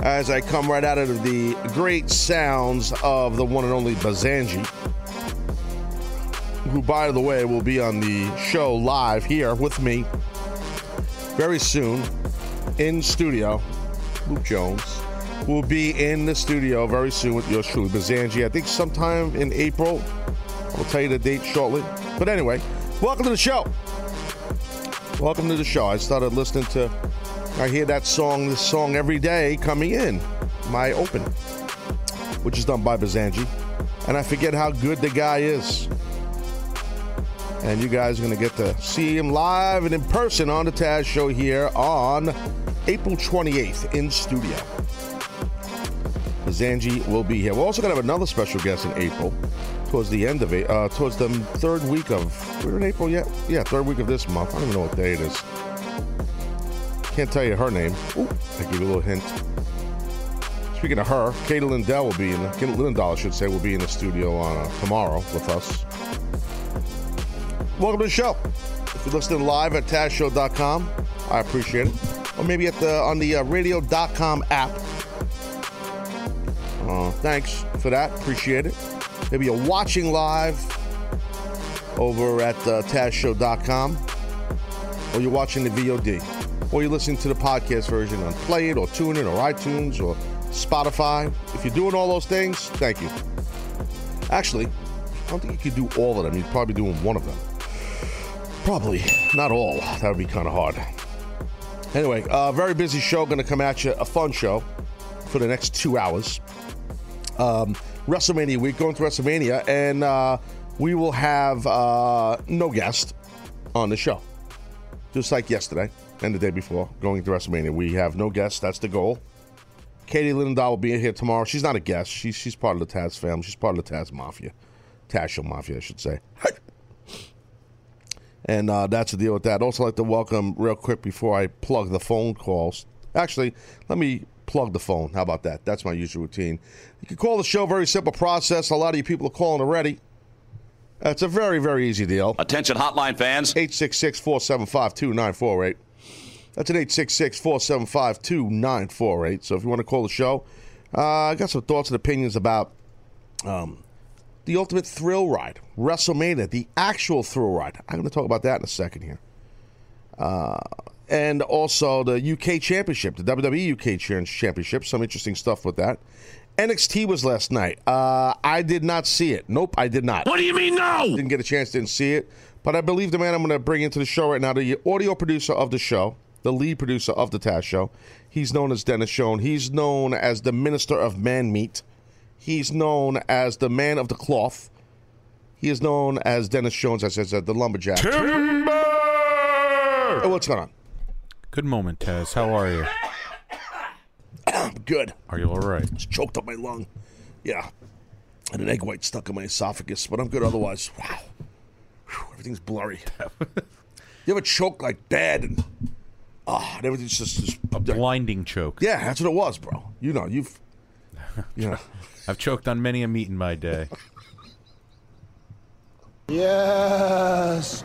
As I come right out of the great sounds of the one and only Bazanji, who, by the way, will be on the show live here with me very soon in studio. Luke Jones will be in the studio very soon with yours truly, Bazanji. I think sometime in April. I'll tell you the date shortly. But anyway, welcome to the show. Welcome to the show. I started listening to, I hear that song, this song every day coming in, my open, which is done by Bazanji. And I forget how good the guy is. And you guys are going to get to see him live and in person on the Taz Show here on April 28th in studio. Zanji will be here. We're also going to have another special guest in April, towards the end of it, uh, towards the third week of. We're in April yet? Yeah, third week of this month. I don't even know what day it is. Can't tell you her name. Ooh, I give you a little hint. Speaking of her, Katie Lindell will be in. The, Katie Lindahl, I should say, will be in the studio on uh, tomorrow with us. Welcome to the show. If you're listening live at TazShow.com, I appreciate it. Or maybe at the on the uh, Radio.com app. Uh, thanks for that. Appreciate it. Maybe you're watching live over at uh, TazShow.com, or you're watching the VOD, or you're listening to the podcast version on Play It, or Tune TuneIn, or iTunes, or Spotify. If you're doing all those things, thank you. Actually, I don't think you could do all of them. You're probably doing one of them. Probably not all. That would be kind of hard. Anyway, uh, very busy show. Going to come at you. A fun show for the next two hours. Um, WrestleMania week, going to WrestleMania, and uh, we will have uh, no guest on the show. Just like yesterday and the day before, going to WrestleMania. We have no guest. That's the goal. Katie Lindahl will be here tomorrow. She's not a guest. She's, she's part of the Taz family. She's part of the Taz Mafia. Taz Mafia, I should say. And uh, that's the deal with that. Also, like to welcome real quick before I plug the phone calls. Actually, let me plug the phone. How about that? That's my usual routine. You can call the show. Very simple process. A lot of you people are calling already. It's a very, very easy deal. Attention hotline fans. 866 475 2948. That's an 866 475 2948. So if you want to call the show, uh, I got some thoughts and opinions about um, the ultimate thrill ride, WrestleMania, the actual thrill ride. I'm going to talk about that in a second here. Uh, and also the UK Championship, the WWE UK Championship. Some interesting stuff with that. NXT was last night. Uh, I did not see it. Nope, I did not. What do you mean no? Didn't get a chance, didn't see it. But I believe the man I'm going to bring into the show right now, the audio producer of the show, the lead producer of the Taz Show. He's known as Dennis Schoen. He's known as the Minister of Man Meat. He's known as the Man of the Cloth. He is known as Dennis Jones, as I said, the Lumberjack. Timber! Oh, what's going on? Good moment, Taz. How are you? Good. Are you all right? Just choked up my lung. Yeah. And an egg white stuck in my esophagus, but I'm good otherwise. Wow. Whew, everything's blurry. you ever choke like bad and ah, and everything's just, just A blinding choke. yeah, that's what it was, bro. You know, you've you know. I've choked on many a meat in my day. Yes.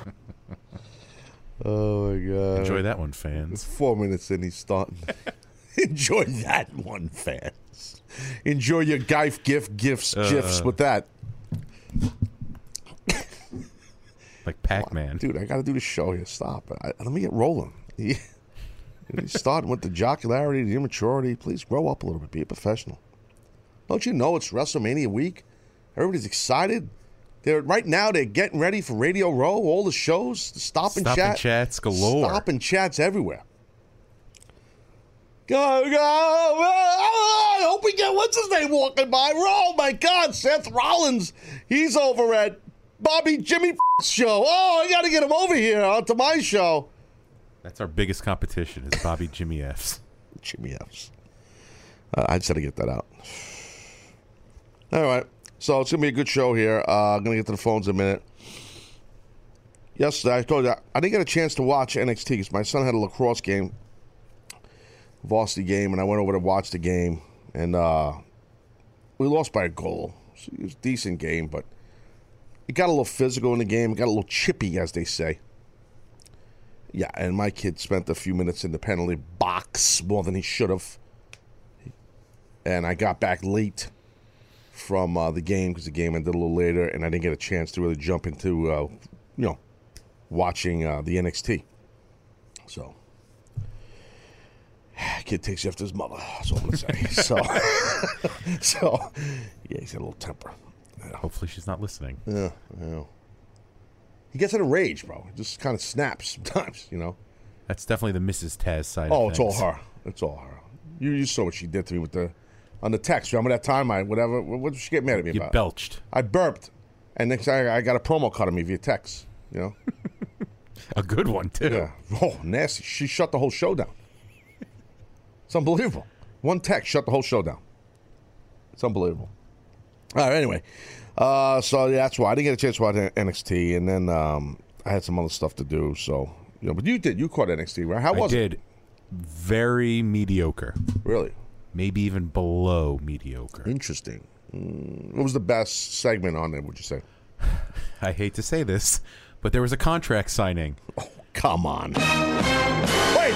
oh my god. Enjoy that one, fans. Four minutes in, he's starting. Enjoy that one, fans. Enjoy your gift, gift, gifts, gifs with that. Like Pac-Man. Dude, I got to do the show here. Stop. I, let me get rolling. Starting with the jocularity, the immaturity. Please grow up a little bit. Be a professional. Don't you know it's WrestleMania week? Everybody's excited. They're right now. They're getting ready for Radio Row. All the shows, the stop and Stop chat, and chats galore. stop and chats everywhere. Go go! I hope we get what's his name walking by. Oh my God, Seth Rollins. He's over at Bobby Jimmy show. Oh, I got to get him over here uh, onto my show. That's our biggest competition is Bobby Jimmy F's. Jimmy F's. Uh, I just had to get that out. All right. So it's going to be a good show here. Uh, I'm going to get to the phones in a minute. Yesterday, I told you, I didn't get a chance to watch NXT because my son had a lacrosse game, varsity game, and I went over to watch the game. And uh, we lost by a goal. It was a decent game, but it got a little physical in the game. It got a little chippy, as they say. Yeah, and my kid spent a few minutes in the penalty box more than he should have. And I got back late from uh, the game because the game ended a little later, and I didn't get a chance to really jump into, uh, you know, watching uh, the NXT. So, kid takes after his mother. That's all I'm gonna say. so, so, yeah, he's got a little temper. Hopefully she's not listening. Yeah, yeah. He gets in a rage, bro. He just kind of snaps sometimes, you know. That's definitely the Mrs. Taz side. Oh, it's all her. It's all her. You, you saw what she did to me with the on the text. Remember that time I whatever? What did she get mad at me You about? belched. I burped, and next time I got a promo cut of me via text. You know? A good one too. Yeah. Oh, nasty. She shut the whole show down. It's unbelievable. One text shut the whole show down. It's unbelievable. All right. Anyway, uh, so yeah, that's why I didn't get a chance to watch NXT, and then um, I had some other stuff to do. So you know, but you did. You caught NXT, right? How I was it? did very mediocre. Really Maybe even below mediocre. interesting. Mm, what was the best segment on there? Would you say? I hate to say this, but there was a contract signing. Oh, come on. Wait.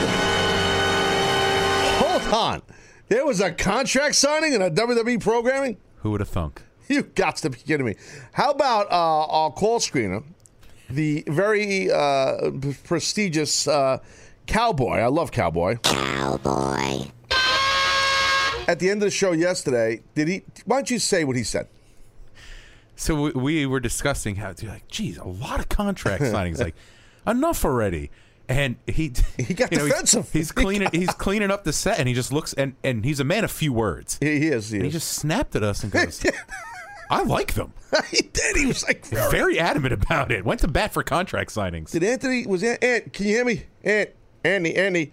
Hold on. There was a contract signing in a WWE programming. Who would have thunk? You got to be kidding me. How about uh, our call screener, the very uh, prestigious uh, Cowboy? I love Cowboy. Cowboy. At the end of the show yesterday, did he? Why don't you say what he said? So we, we were discussing how to like, geez, a lot of contract signings. Like, enough already. And he He got you know, he's- defensive. He's, cleaning he's cleaning up the set, and he just looks and and he's a man of few words. He, he is. He, And he just snapped at us and goes, "I like them." he did. He was like, very, Very adamant about it. Went to bat for contract signings. Did Anthony was Ant, Ant? Can you hear me? Ant, Andy, Andy.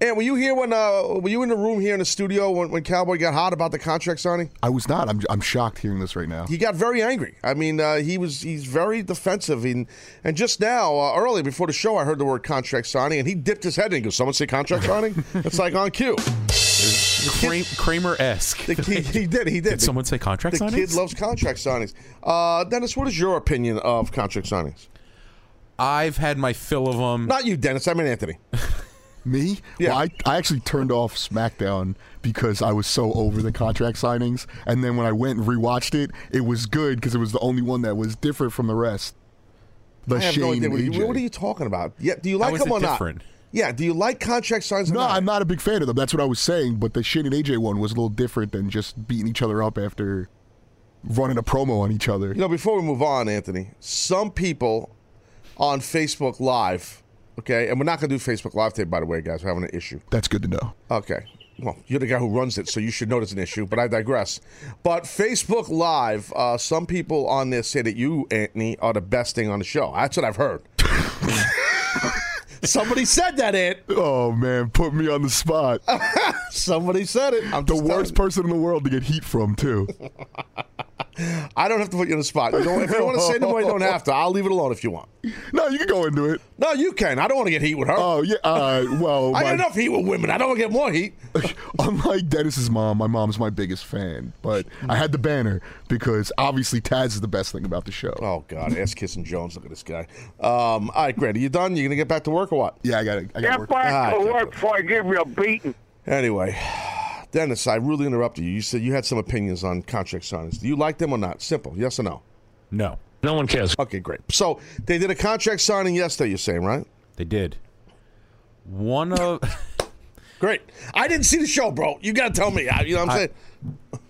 Ant, were you here when? Uh, were you in the room here in the studio when, when Cowboy got hot about the contract signing? I was not. I'm, I'm shocked hearing this right now. He got very angry. I mean, uh, he was he's very defensive. And and just now, uh, early before the show, I heard the word contract signing, and he dipped his head in and goes, "Someone say contract signing?" it's like on cue. Kramer esque. The he did. He did. Did someone say contract the signings? kid loves contract signings. Uh, Dennis, what is your opinion of contract signings? I've had my fill of them. Not you, Dennis. I mean Anthony. Me? Yeah. Well, I, I actually turned off SmackDown because I was so over the contract signings. And then when I went and rewatched it, it was good because it was the only one that was different from the rest. The I have Shane no idea. What, are you, AJ. what are you talking about? Yeah, do you like is them or different? not? Yeah, do you like contract signings? or No, I'm not a big fan of them. That's what I was saying. But the Shane and AJ one was a little different than just beating each other up after running a promo on each other. You know, before we move on, Anthony, some people on Facebook Live, okay, and we're not going to do Facebook Live today, by the way, guys. We're having an issue. That's good to know. Okay. Well, you're the guy who runs it, so you should know there's an issue, but I digress. But Facebook Live, uh, some people on there say that you, Anthony, are the best thing on the show. That's what I've heard. Somebody said that, Ant. Oh man, put me on the spot. Somebody said it. I'm the worst person in the world to get heat from too. you. I don't have to put you on the spot. You don't, if you want to say no, you don't have to. I'll leave it alone if you want. no, you can go into it. No, you can. I don't want to get heat with her. Oh yeah. Uh, well, I my- got enough heat with women. I don't want to get more heat. Unlike Dennis's mom, my mom's my biggest fan. But I had the banner because obviously Taz is the best thing about the show. Oh God, ass kissing Jones. Look at this guy. Um, all right, Grant, are you done? You gonna get back to work or what? Yeah, I got it. I got Get work. back Ah, to work before I give you a beating. Anyway, Dennis, I really interrupted you. You said you had some opinions on contract signings. Do you like them or not? Simple, yes or no? No, No one cares. Okay, great. So they did a contract signing yesterday. You're saying, right? they did. One of Great. I didn't see the show, bro. You got to tell me. I- You know what I'm I- saying?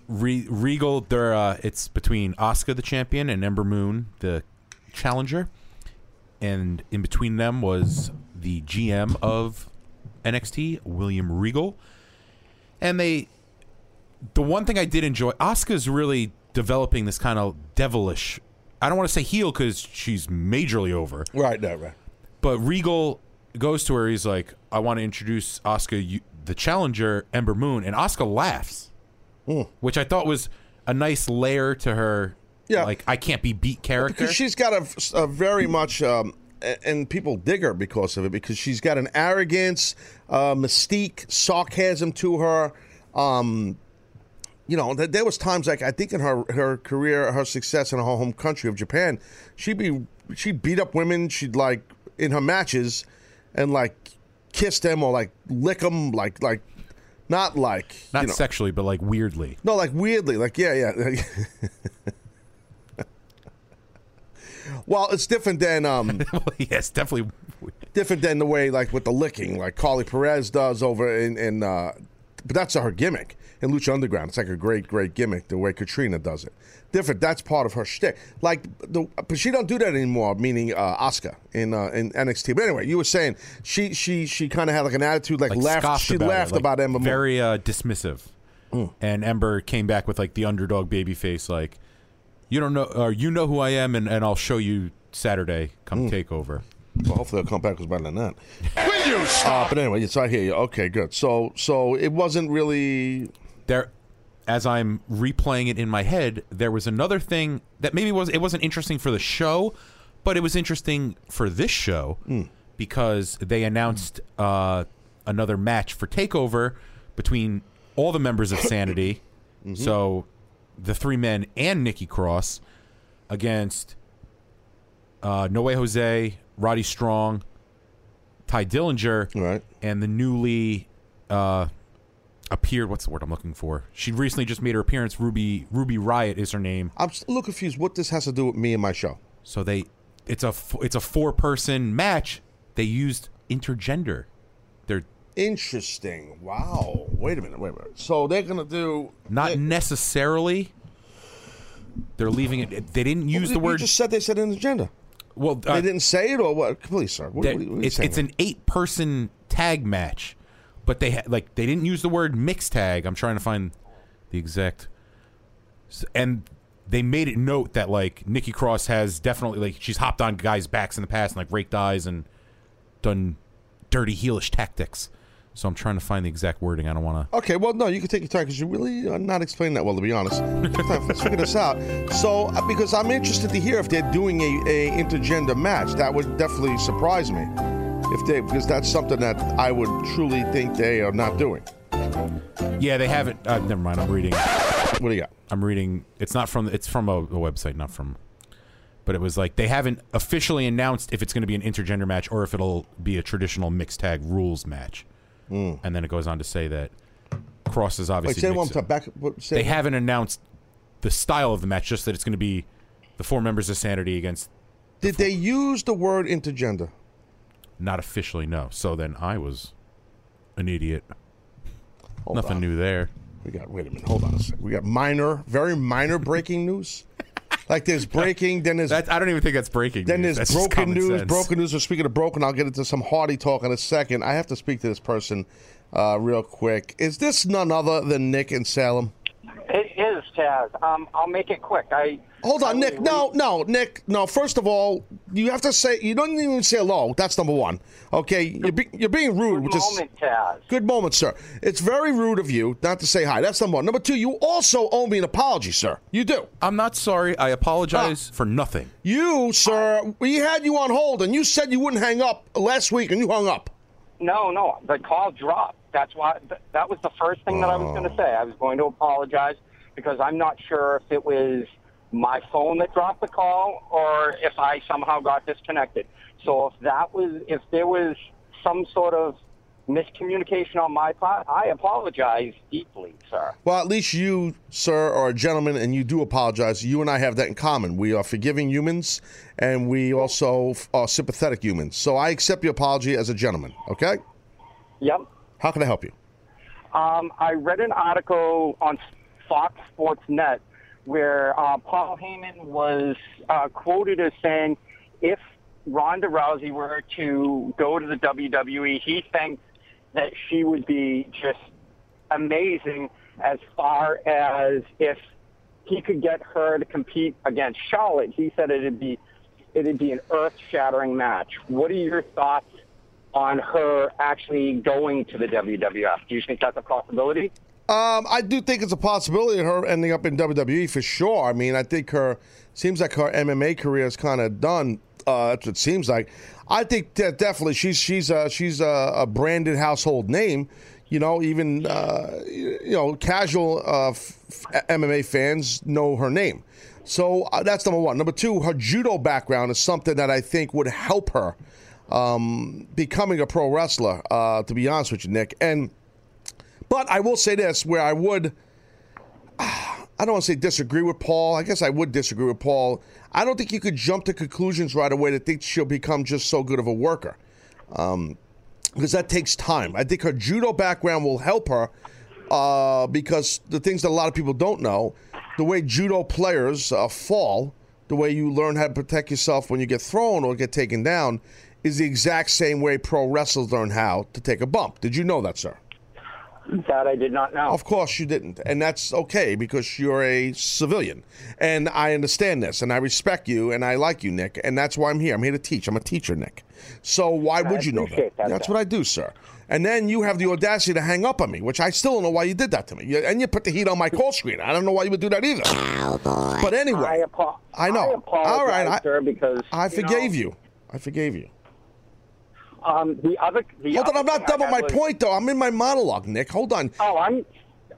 Re- Regal, they're, uh, it's between Asuka, the champion, and Ember Moon, the challenger. And in between them was the GM of NXT, William Regal. And they, the one thing I did enjoy, Asuka's really developing this kind of devilish. I don't want to say heel because she's majorly over, Right, no, right. but Regal goes to her. He's like, "I want to introduce Asuka, the challenger, Ember Moon," and Asuka laughs, which I thought was a nice layer to her. Yeah. like I can't be beat character. Because she's got a, a very much, um, and people dig her because of it, because she's got an arrogance, uh, mystique, sarcasm to her. Um, you know, there was times like I think in her her career, her success in her home country of Japan, she'd be she'd beat up women. She'd like in her matches, and like kiss them or like lick them, like like not like Not you know, sexually, but like weirdly. no, like weirdly, like yeah, yeah. well, it's different than um, yes, definitely. different than the way like with the licking, like Karlee Perez does over in, in uh, but that's her gimmick in Lucha Underground. It's like a great, great gimmick the way Catrina does it. Different. That's part of her shtick. Like the, but she don't do that anymore. Meaning uh, Asuka in uh, in NXT. But anyway, you were saying she she she kind of had like an attitude, like, Like laughed. She about laughed it, like, about Ember Very uh, dismissive. Mm. And Ember came back with like the underdog baby face, like you don't know, or you know who I am, and, and I'll show you Saturday. Come Mm. take over. Well, hopefully they'll come back with better than that. Will you stop? Uh, but anyway, so I hear you. Okay, good. So so it wasn't really. there as I'm replaying it in my head, there was another thing that maybe was it wasn't interesting for the show, but it was interesting for this show because they announced uh, another match for Takeover between all the members of Sanity, so the three men and Nikki Cross against uh, No Way Jose, Roddy Strong, Tye Dillinger, Right. and the newly uh, appeared. What's the word I'm looking for? She recently just made her appearance. Ruby Ruby Riot is her name. I'm a little confused. What this has to do with me and my show? So they, it's a it's a four person match. They used intergender. Interesting. Wow. Wait a minute. Wait a minute. So they're gonna do not they- necessarily. They're leaving it. They didn't use the You word. just said they said in the agenda. well, uh, They didn't say it, or what? Please, sir. What, that- what, you it's it's an eight person tag match, but they ha- like they didn't use the word mixed tag. I'm trying to find the exact, and they made it note that like Nikki Cross has definitely like she's hopped on guys' backs in the past and like raked eyes and done dirty heelish tactics. So I'm trying to find the exact wording. I don't want to. Okay, well, no, you can take your time because you really are not explaining that well, to be honest. Let's figure this out. So, uh, because I'm interested to hear if they're doing a, a intergender match, that would definitely surprise me. If they, because that's something that I would truly think they are not doing. Yeah, they haven't. Uh, never mind. I'm reading. What do you got? I'm reading. It's not from. It's from a, a website, not from. But it was like they haven't officially announced if it's going to be an intergender match or if it'll be a traditional mixed tag rules match. And then it goes on to say that Cross is Hmm. Wait, obviously. say one more time. Back. What, say they it- haven't announced the style of the match, just that it's going to be the four members of Sanity against Did they use the word intergender? not officially no. So then I was an idiot. Hold Nothing on. new there. We got. Wait a minute. Hold on a second. We got minor, very minor breaking news. Like there's breaking, then there's That, I don't even think that's breaking. Then news. there's That's just broken common news. sense. Broken news. We're speaking of broken. I'll get into some hardy talk in a second. I have to speak to this person uh, real quick. Is this none other than Nick and Salem? It is, Taz. Um, I'll make it quick. I Hold on, Nick. No, no, Nick. No. First of all, you have to say you don't even say hello. That's number one. Okay, you're, be, you're being rude, Good which is moment, Taz. good moment, sir. It's very rude of you not to say hi. That's number one. Number two, you also owe me an apology, sir. You do. I'm not sorry. I apologize ah. for nothing. You, sir. We had you on hold, and you said you wouldn't hang up last week, and you hung up. No, no, the call dropped. That's why. Th- that was the first thing that I was going to oh. say. I was going to apologize because I'm not sure if it was my phone that dropped the call or if I somehow got disconnected. So if that was, if there was some sort of miscommunication on my part, I apologize deeply, sir. Well, at least you, sir, are a gentleman, and you do apologize. You and I have that in common. We are forgiving humans, and we also are sympathetic humans. So I accept your apology as a gentleman. Okay? Yep. How can I help you? Um, I read an article on Fox Sports Net where uh, Paul Heyman was uh, quoted as saying, if Ronda Rousey were to go to the WWE, he thinks that she would be just amazing as far as if he could get her to compete against Charlotte. He said it'd be it'd be an earth-shattering match. What are your thoughts on her actually going to the WWF? Do you think that's a possibility? Um, I do think it's a possibility of her ending up in WWE for sure. I mean, I think her seems like her MMA career is kind of done. Uh, that's what it seems like. I think that definitely she's she's a, she's a, a branded household name. You know, even uh, you know casual uh, f- MMA fans know her name. So uh, that's number one. Number two, her judo background is something that I think would help her um, becoming a pro wrestler. Uh, to be honest with you, Nick, and but I will say this: where I would, I don't want to say disagree with Paul. I guess I would disagree with Paul. I don't think you could jump to conclusions right away to think she'll become just so good of a worker, um, because that takes time. I think her judo background will help her, uh, because the things that a lot of people don't know, the way judo players uh, fall, the way you learn how to protect yourself when you get thrown or get taken down, is the exact same way pro wrestlers learn how to take a bump. Did you know that, sir? That I did not know. Of course you didn't. And that's okay because you're a civilian. And I understand this and I respect you and I like you, Nick. And that's why I'm here. I'm here to teach. I'm a teacher, Nick. So why I would you know that? that, That's sir. what I do, sir. And then you have the audacity to hang up on me, which I still don't know why you did that to me. And you put the heat on my call screen. I don't know why you would do that either. Cowboy. But I, anyway, apo- I know. I apologize, All right, I- sir, because I forgave know, you. I forgave you. Um, the other, the Hold on, other I'm not done with my was- point, though. I'm in my monologue, Nick. Hold on. Oh, I'm.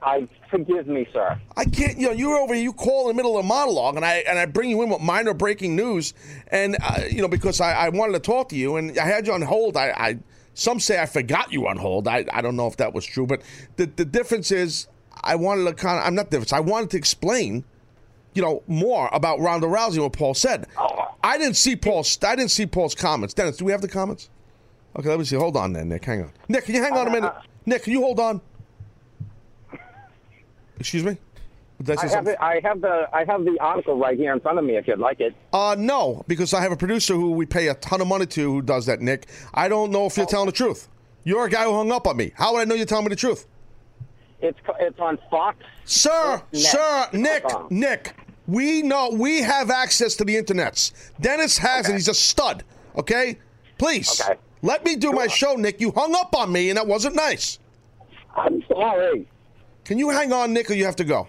I forgive me, sir. I can't. You know, you're over. here, You call in the middle of a monologue, and I and I bring you in with minor breaking news, and uh, you know because I, I wanted to talk to you, and I had you on hold. I, I some say I forgot you on hold. I, I don't know if that was true, but the the difference is I wanted to kind of. I'm not difference. I wanted to explain, you know, more about Ronda Rousey and what Paul said. Oh. I didn't see Paul's. I didn't see Paul's comments. Dennis, do we have the comments? Okay, let me see. Hold on, then, Nick. Hang on. Nick, can you hang on a minute? Nick, can you hold on? Excuse me. I have it. I have the. I have the article right here in front of me. If you'd like it. Uh, no, because I have a producer who we pay a ton of money to who does that, Nick. I don't know if you're telling the truth. You're a guy who hung up on me. How would I know you're telling me the truth? It's it's on Fox. Sir, sir, Nick. Nick, we know we have access to the internets. Dennis has it. He's a stud. Okay? Please. Okay. Let me do my show, Nick. You hung up on me, and that wasn't nice. I'm sorry. Can you hang on, Nick, or you have to go?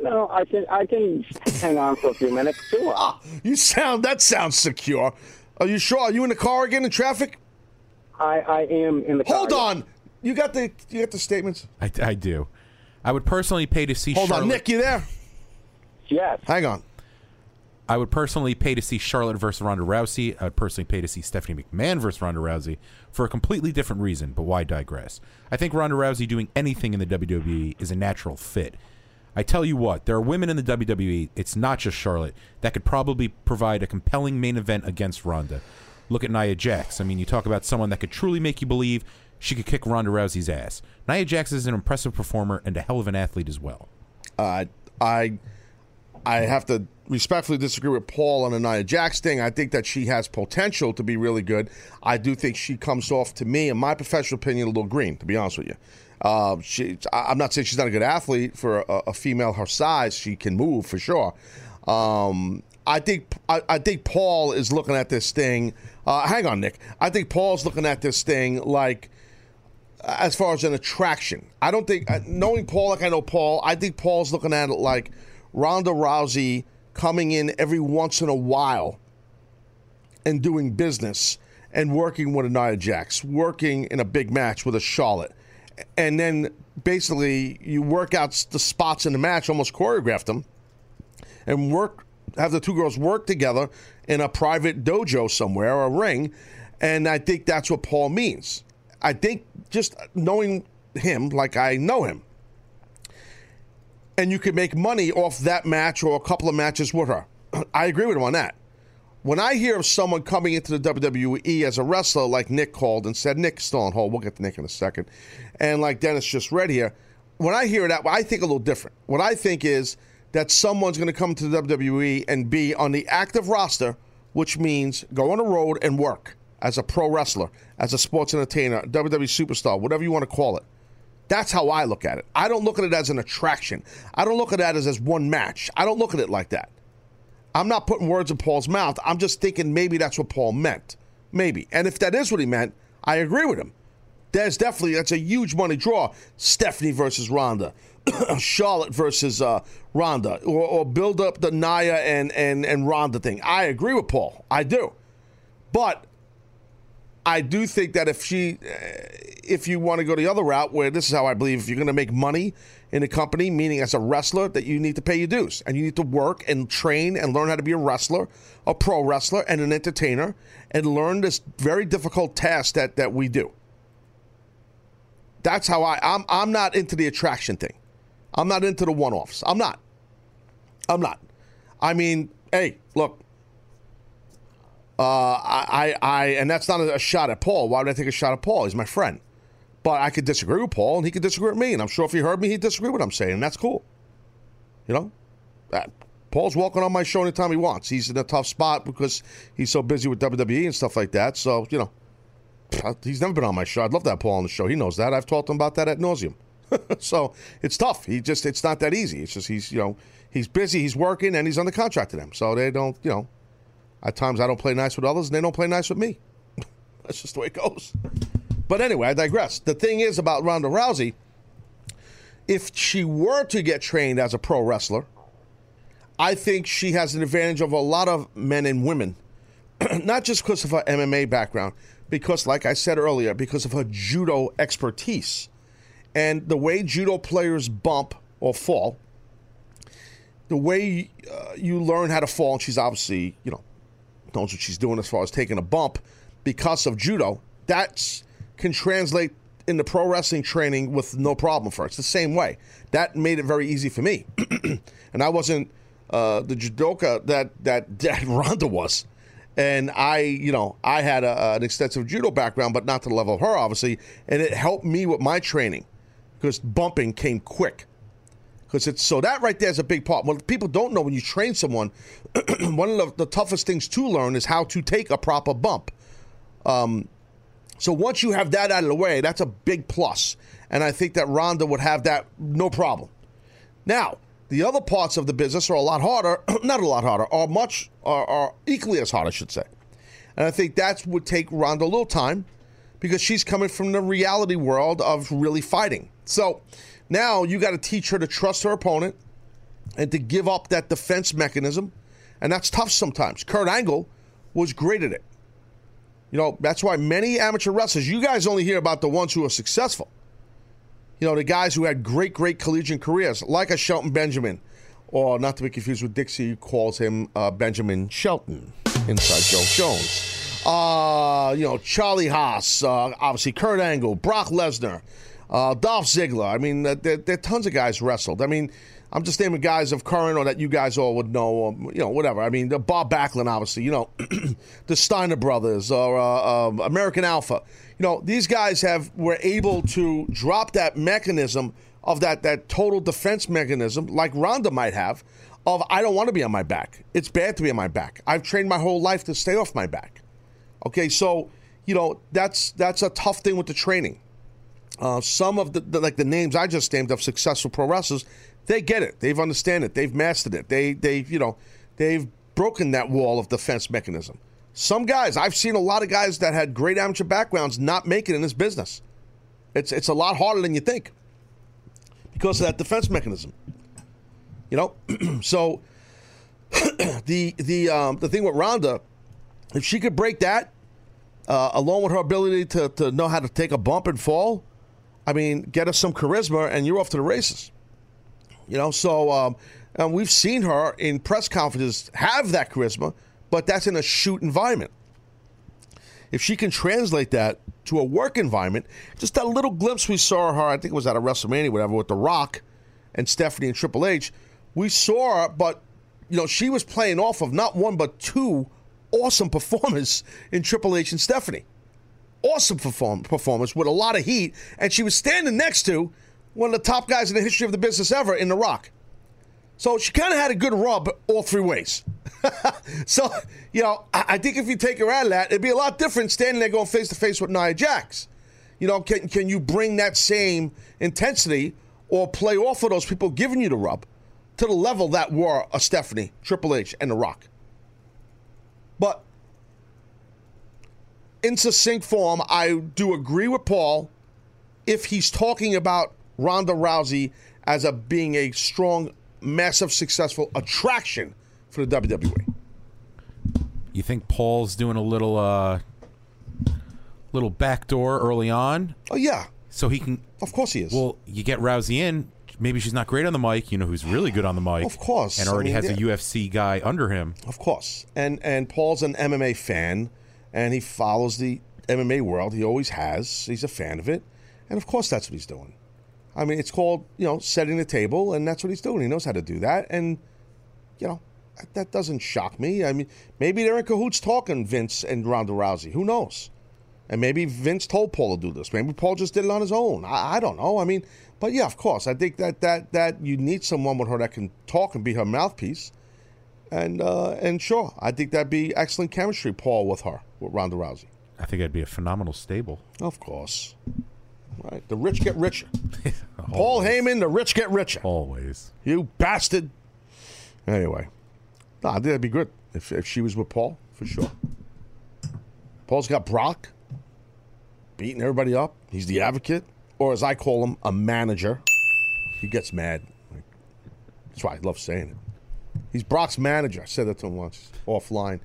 No, I can. I can hang on for a few minutes too. Ah, you sound that sounds secure. Are you sure? Are you in the car again in traffic? I, I am in the. Car. Hold car. on. You got the you got the statements? I, I do. I would personally pay to see. Hold Charlotte, on, Nick, you there? Yes. Hang on. I would personally pay to see Charlotte versus Ronda Rousey. I would personally pay to see Stephanie McMahon versus Ronda Rousey for a completely different reason, but why digress? I think Ronda Rousey doing anything in the WWE is a natural fit. I tell you what, there are women in the WWE, it's not just Charlotte, that could probably provide a compelling main event against Ronda. Look at Nia Jax. I mean, you talk about someone that could truly make you believe she could kick Ronda Rousey's ass. Nia Jax is an impressive performer and a hell of an athlete as well. Uh, I I have to respectfully disagree with Paul on Nia Jax thing. I think that she has potential to be really good. I do think she comes off to me, in my professional opinion, a little green. To be honest with you, uh, she. I'm not saying she's not a good athlete for a, a female her size. She can move for sure. Um, I think I, I think Paul is looking at this thing. Uh, hang on, Nick. I think Paul's looking at this thing like as far as an attraction. I don't think, uh, knowing Paul like I know Paul, I think Paul's looking at it like Ronda Rousey coming in every once in a while and doing business and working with a Nia Jax, working in a big match with a Charlotte. And then basically you work out the spots in the match, almost choreograph them, and work have the two girls work together in a private dojo somewhere or a ring and i think that's what paul means i think just knowing him like i know him and you could make money off that match or a couple of matches with her i agree with him on that when i hear of someone coming into the wwe as a wrestler like nick called and said nick still on hold we'll get to nick in a second and like dennis just read here when I hear that, I think a little different. What I think is that someone's going to come to the WWE and be on the active roster, which means go on the road and work as a pro wrestler, as a sports entertainer, WWE superstar, whatever you want to call it. That's how I look at it. I don't look at it as an attraction. I don't look at that as, as one match. I don't look at it like that. I'm not putting words in Paul's mouth. I'm just thinking maybe that's what Paul meant. Maybe. And if that is what he meant, I agree with him. There's definitely that's a huge money draw. Stephanie versus Ronda, Charlotte versus uh, Ronda, or, or build up the Nia and and and Ronda thing. I agree with Paul. I do, but I do think that if she, uh, if you want to go the other route, where this is how I believe, if you're going to make money in a company, meaning as a wrestler, that you need to pay your dues and you need to work and train and learn how to be a wrestler, a pro wrestler, and an entertainer, and learn this very difficult task that that we do. That's how I. I'm. I'm not into the attraction thing. I'm not into the one-offs. I'm not. I'm not. I mean, hey, look. Uh, I, I, and that's not a shot at Paul. Why would I take a shot at Paul? He's my friend. But I could disagree with Paul, and he could disagree with me. And I'm sure if he heard me, he'd disagree with what I'm saying, and that's cool. You know, that Paul's walking on my show anytime he wants. He's in a tough spot because he's so busy with WWE and stuff like that. So you know, he's never been on my show. I'd love to have Paul on the show. He knows that. I've talked to him about that at nauseum. so it's tough. He just it's not that easy. It's just he's you know he's busy. He's working and he's under contract to them. So they don't you know. At times I don't play nice with others and they don't play nice with me. That's just the way it goes. But anyway, I digress. The thing is about Ronda Rousey, if she were to get trained as a pro wrestler, I think she has an advantage over a lot of men and women, not just because of her MMA background, because, like I said earlier, because of her judo expertise. And the way judo players bump or fall, the way uh, you learn how to fall, and she's obviously, you know, knows what she's doing as far as taking a bump because of judo, that can translate into pro wrestling training with no problem for her. It's the same way. That made it very easy for me. and I wasn't uh, the judoka that, that, that Ronda was. And I, you know, I had a, an extensive judo background, but not to the level of her, obviously. And it helped me with my training because bumping came quick. Because it's so that right there is a big part. What people don't know when you train someone, one of the, the, toughest things to learn is how to take a proper bump. Um, so once you have that out of the way, that's a big plus. And I think that Ronda would have that no problem. Now, the other parts of the business are a lot harder, not a lot harder, are much, are, are equally as hard, I should say. And I think that would take Ronda a little time because she's coming from the reality world of really fighting. So now you got to teach her to trust her opponent and to give up that defense mechanism. And that's tough sometimes. Kurt Angle was great at it. You know, that's why many amateur wrestlers, you guys only hear about the ones who are successful you know, the guys who had great, great collegiate careers, like a Shelton Benjamin, or not to be confused with Dixie, who calls him uh, Benjamin Shelton inside Joe Jones. Uh, you know, Charlie Haas, uh, obviously Kurt Angle, Brock Lesnar, uh, Dolph Ziggler. I mean, there, there are tons of guys wrestled. I mean, I'm just naming guys of current or that you guys all would know, or, you know, whatever. I mean, Bob Backlund, obviously, you know, the Steiner brothers or uh, uh, American Alpha you know, these guys have were able to drop that mechanism of that that total defense mechanism, like Ronda might have, of I don't want to be on my back. It's bad to be on my back. I've trained my whole life to stay off my back. Okay, so you know that's that's a tough thing with the training. Uh, some of the, the, like the names I just named of successful pro wrestlers, they get it. They've understand it. They've mastered it. They they you know they've broken that wall of defense mechanism. Some guys, I've seen a lot of guys that had great amateur backgrounds not make it in this business. It's it's a lot harder than you think because of that defense mechanism. You know, so the the um, the thing with Ronda, if she could break that, uh, along with her ability to to know how to take a bump and fall, I mean, get us some charisma, and you're off to the races. You know, so um, and we've seen her in press conferences have that charisma but that's in a shoot environment. If she can translate that to a work environment, just that little glimpse we saw her, I think it was at a WrestleMania, whatever, with The Rock and Stephanie and Triple H, we saw her, but you know, she was playing off of not one but two awesome performers in Triple H and Stephanie. Awesome perform- performance with a lot of heat, and she was standing next to one of the top guys in the history of the business ever in The Rock. So she kind of had a good rub all three ways. so, you know, I, I think if you take her out of that, it'd be a lot different standing there going face to face with Nia Jax. You know, can, can you bring that same intensity or play off of those people giving you the rub to the level that were a Stephanie, Triple H, and The Rock? But in succinct form, I do agree with Paul if he's talking about Ronda Rousey as a being a strong, massive, successful attraction for the WWE. You think Paul's doing a little uh little backdoor early on Oh yeah, so he can of course he is. well, you get Rousey in, maybe she's not great on the mic, you know who's really good on the mic. Of course. And I already mean, has a. UFC guy under him. Of course. And and Paul's an MMA fan and he follows the MMA world. He always has. He's a fan of it. And of course that's what he's doing. I mean, it's called, you know, setting the table and that's what he's doing. He knows how to do that and you know, that, doesn't shock me. I mean, maybe they're in cahoots talking Vince and Ronda Rousey. Who knows? And maybe Vince told Paul to do this. Maybe Paul just did it on his own. I, I don't know. I mean, but yeah, of course. I think that that that you need someone with her that can talk and be her mouthpiece. And uh, and sure, I think that'd be excellent chemistry, Paul, with her, with Ronda Rousey. I think it'd be a phenomenal stable. Of course. Right. The rich get richer. Paul Heyman, the rich get richer. Always. You bastard. Anyway. No, I think that'd be good if, if she was with Paul, for sure. Paul's got Brock beating everybody up. He's the advocate, or as I call him, a manager. He gets mad. That's why I love saying it. He's Brock's manager. I said that to him once offline.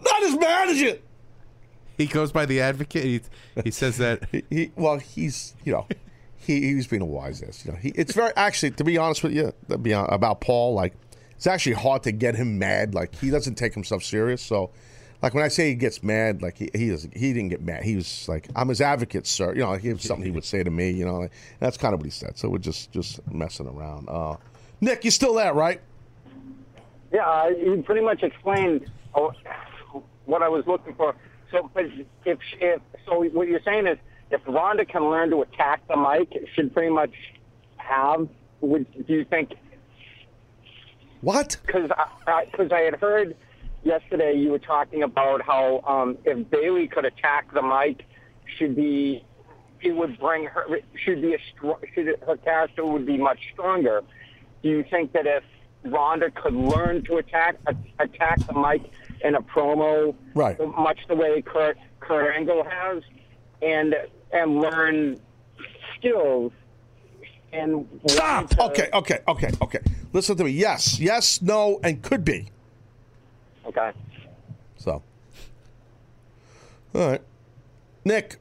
Not his manager. He goes by the advocate. He, he says that He, he well, he's you know, he he's being a wise ass. You know, he, it's very actually to be honest with you, to be about Paul, like it's actually hard to get him mad. Like he doesn't take himself serious. So, like when I say he gets mad, like he he doesn't he didn't get mad. He was like, "I'm his advocate, sir." You know, like, it's something he would say to me. You know, like, that's kind of what he said. So we're just just messing around. Uh, Nick, you still there, right? Yeah, you pretty much explained oh, what I was looking for. So, but if if so, what you're saying is if Ronda can learn to attack the mic, should pretty much have. Would do you think? What? Because I, because I had heard yesterday you were talking about how um, if Bayley could attack the mic, should be it would bring her should be a str- should her character would be much stronger. Do you think that if Ronda could learn to attack a- attack the mic in a promo, Right. much the way Kurt Kurt Angle has, and and learn skills and Stop. to- Okay, okay, okay, okay. Listen to me. Yes, yes, no, and could be. okay. So, all right, Nick.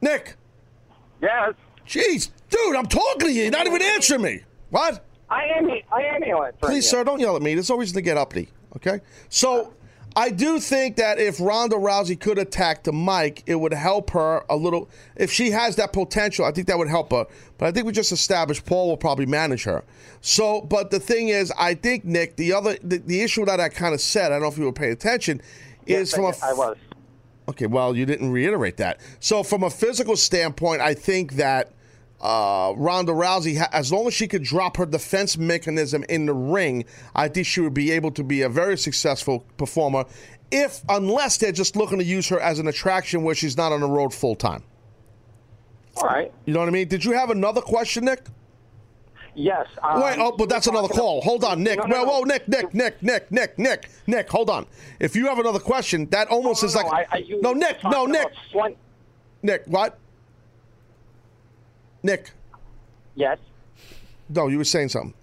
Nick. Yes, Jeez, dude, I'm talking to you. You're not even answering me. What? I am. I am answering Please, sir, don't yell at me. There's always to get uppity. Okay. So, I do think that if Ronda Rousey could attack the mic, it would help her a little. If she has that potential, I think that would help her. But I think we just established Paul will probably manage her. So, but the thing is, I think Nick, the other, the, the issue that I kind of said, I don't know if you were paying attention, is Yes, from a I, I was. Okay, well, you didn't reiterate that. So, from a physical standpoint, I think that uh, Ronda Rousey, as long as she could drop her defense mechanism in the ring, I think she would be able to be a very successful performer. If, unless they're just looking to use her as an attraction where she's not on the road full time. All right. You know what I mean? Did you have another question, Nick? Yes. Um, Wait, oh, but that's another call. Hold on, Nick. No, no, Whoa, no. whoa, Nick, Nick, Nick, Nick, Nick, Nick, Nick. Hold on. If you have another question, that almost is like I, I, no, Nick, no, Nick, Nick. What? Nick. yes. No, you were saying something.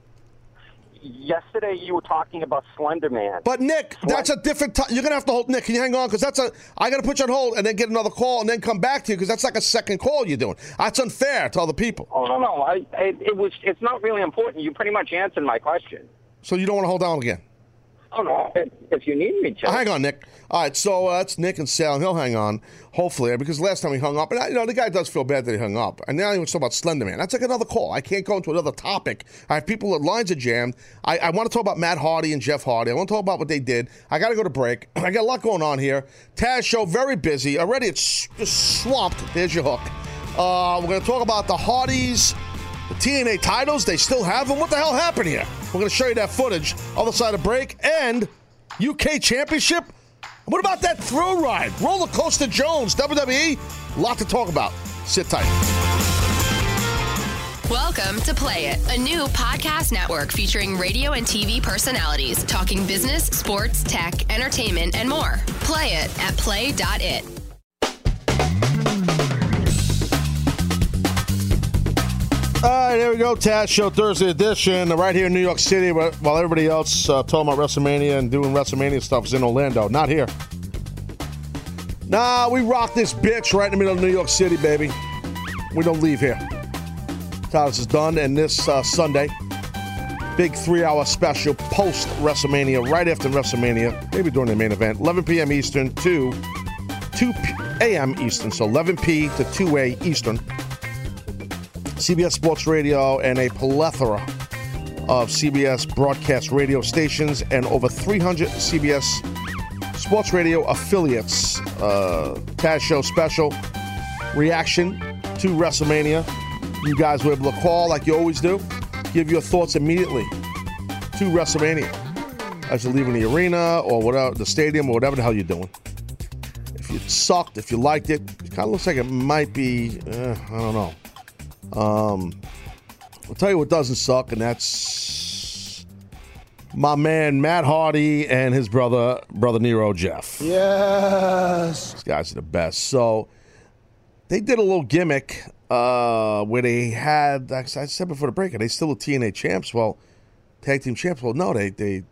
Yesterday you were talking about Slender Man. But Nick, that's a different. T- you're gonna have to hold. Nick, can you hang on? Because that's a. I gotta put you on hold and then get another call and then come back to you because that's like a second call you're doing. That's unfair to other people. oh no, no. I, I it was. It's not really important. You pretty much answered my question. So you don't want to hold on again. Oh no. If, you need me to. Uh, hang on, Nick. All right, so uh, that's Nick and Sal. He'll hang on, hopefully, because last time he hung up, and I, you know the guy does feel bad that he hung up. And now he wants to talk about Slender Man. That's like another call. I can't go into another topic. I have people that lines are jammed. I, I want to talk about Matt Hardy and Jeff Hardy. I want to talk about what they did. I got to go to break. I got a lot going on here. Taz show very busy already. It's just swamped. There's your hook. Uh, we're going to talk about the Hardys, the TNA titles. They still have them. What the hell happened here? We're going to show you that footage. Other side of break and UK Championship. What about that thrill ride? Roller Coaster Jones, WWE. Lot to talk about. Sit tight. Welcome to Play It, a new podcast network featuring radio and TV personalities talking business, sports, tech, entertainment, and more. Play it at play.it. right, here we go. Taz Show Thursday edition, right here in New York City, wh- while everybody else uh, talking about WrestleMania and doing WrestleMania stuff is in Orlando. Not here. Nah, we rock this bitch right in the middle of New York City, baby. We don't leave here. Taz is done, and this uh, Sunday, big three-hour special post WrestleMania, right after WrestleMania, maybe during the main event, 11 p.m. Eastern to 2 p- a.m. Eastern, so 11 p. to 2 a. Eastern. CBS Sports Radio and a plethora of CBS broadcast radio stations and over 300 CBS Sports Radio affiliates. Uh, Taz Show special reaction to WrestleMania. You guys were able to call like you always do. Give your thoughts immediately to WrestleMania as you're leaving the arena or whatever, the stadium or whatever the hell you're doing. If you sucked, if you liked it, it kind of looks like it might be, uh, I don't know. Um, I'll tell you what doesn't suck, and that's my man Matt Hardy and his brother, brother Nero Jeff. Yes. These guys are the best. So they did a little gimmick uh, where they had, I said before the break, are they still the TNA champs? Well, tag team champs. Well, no, they they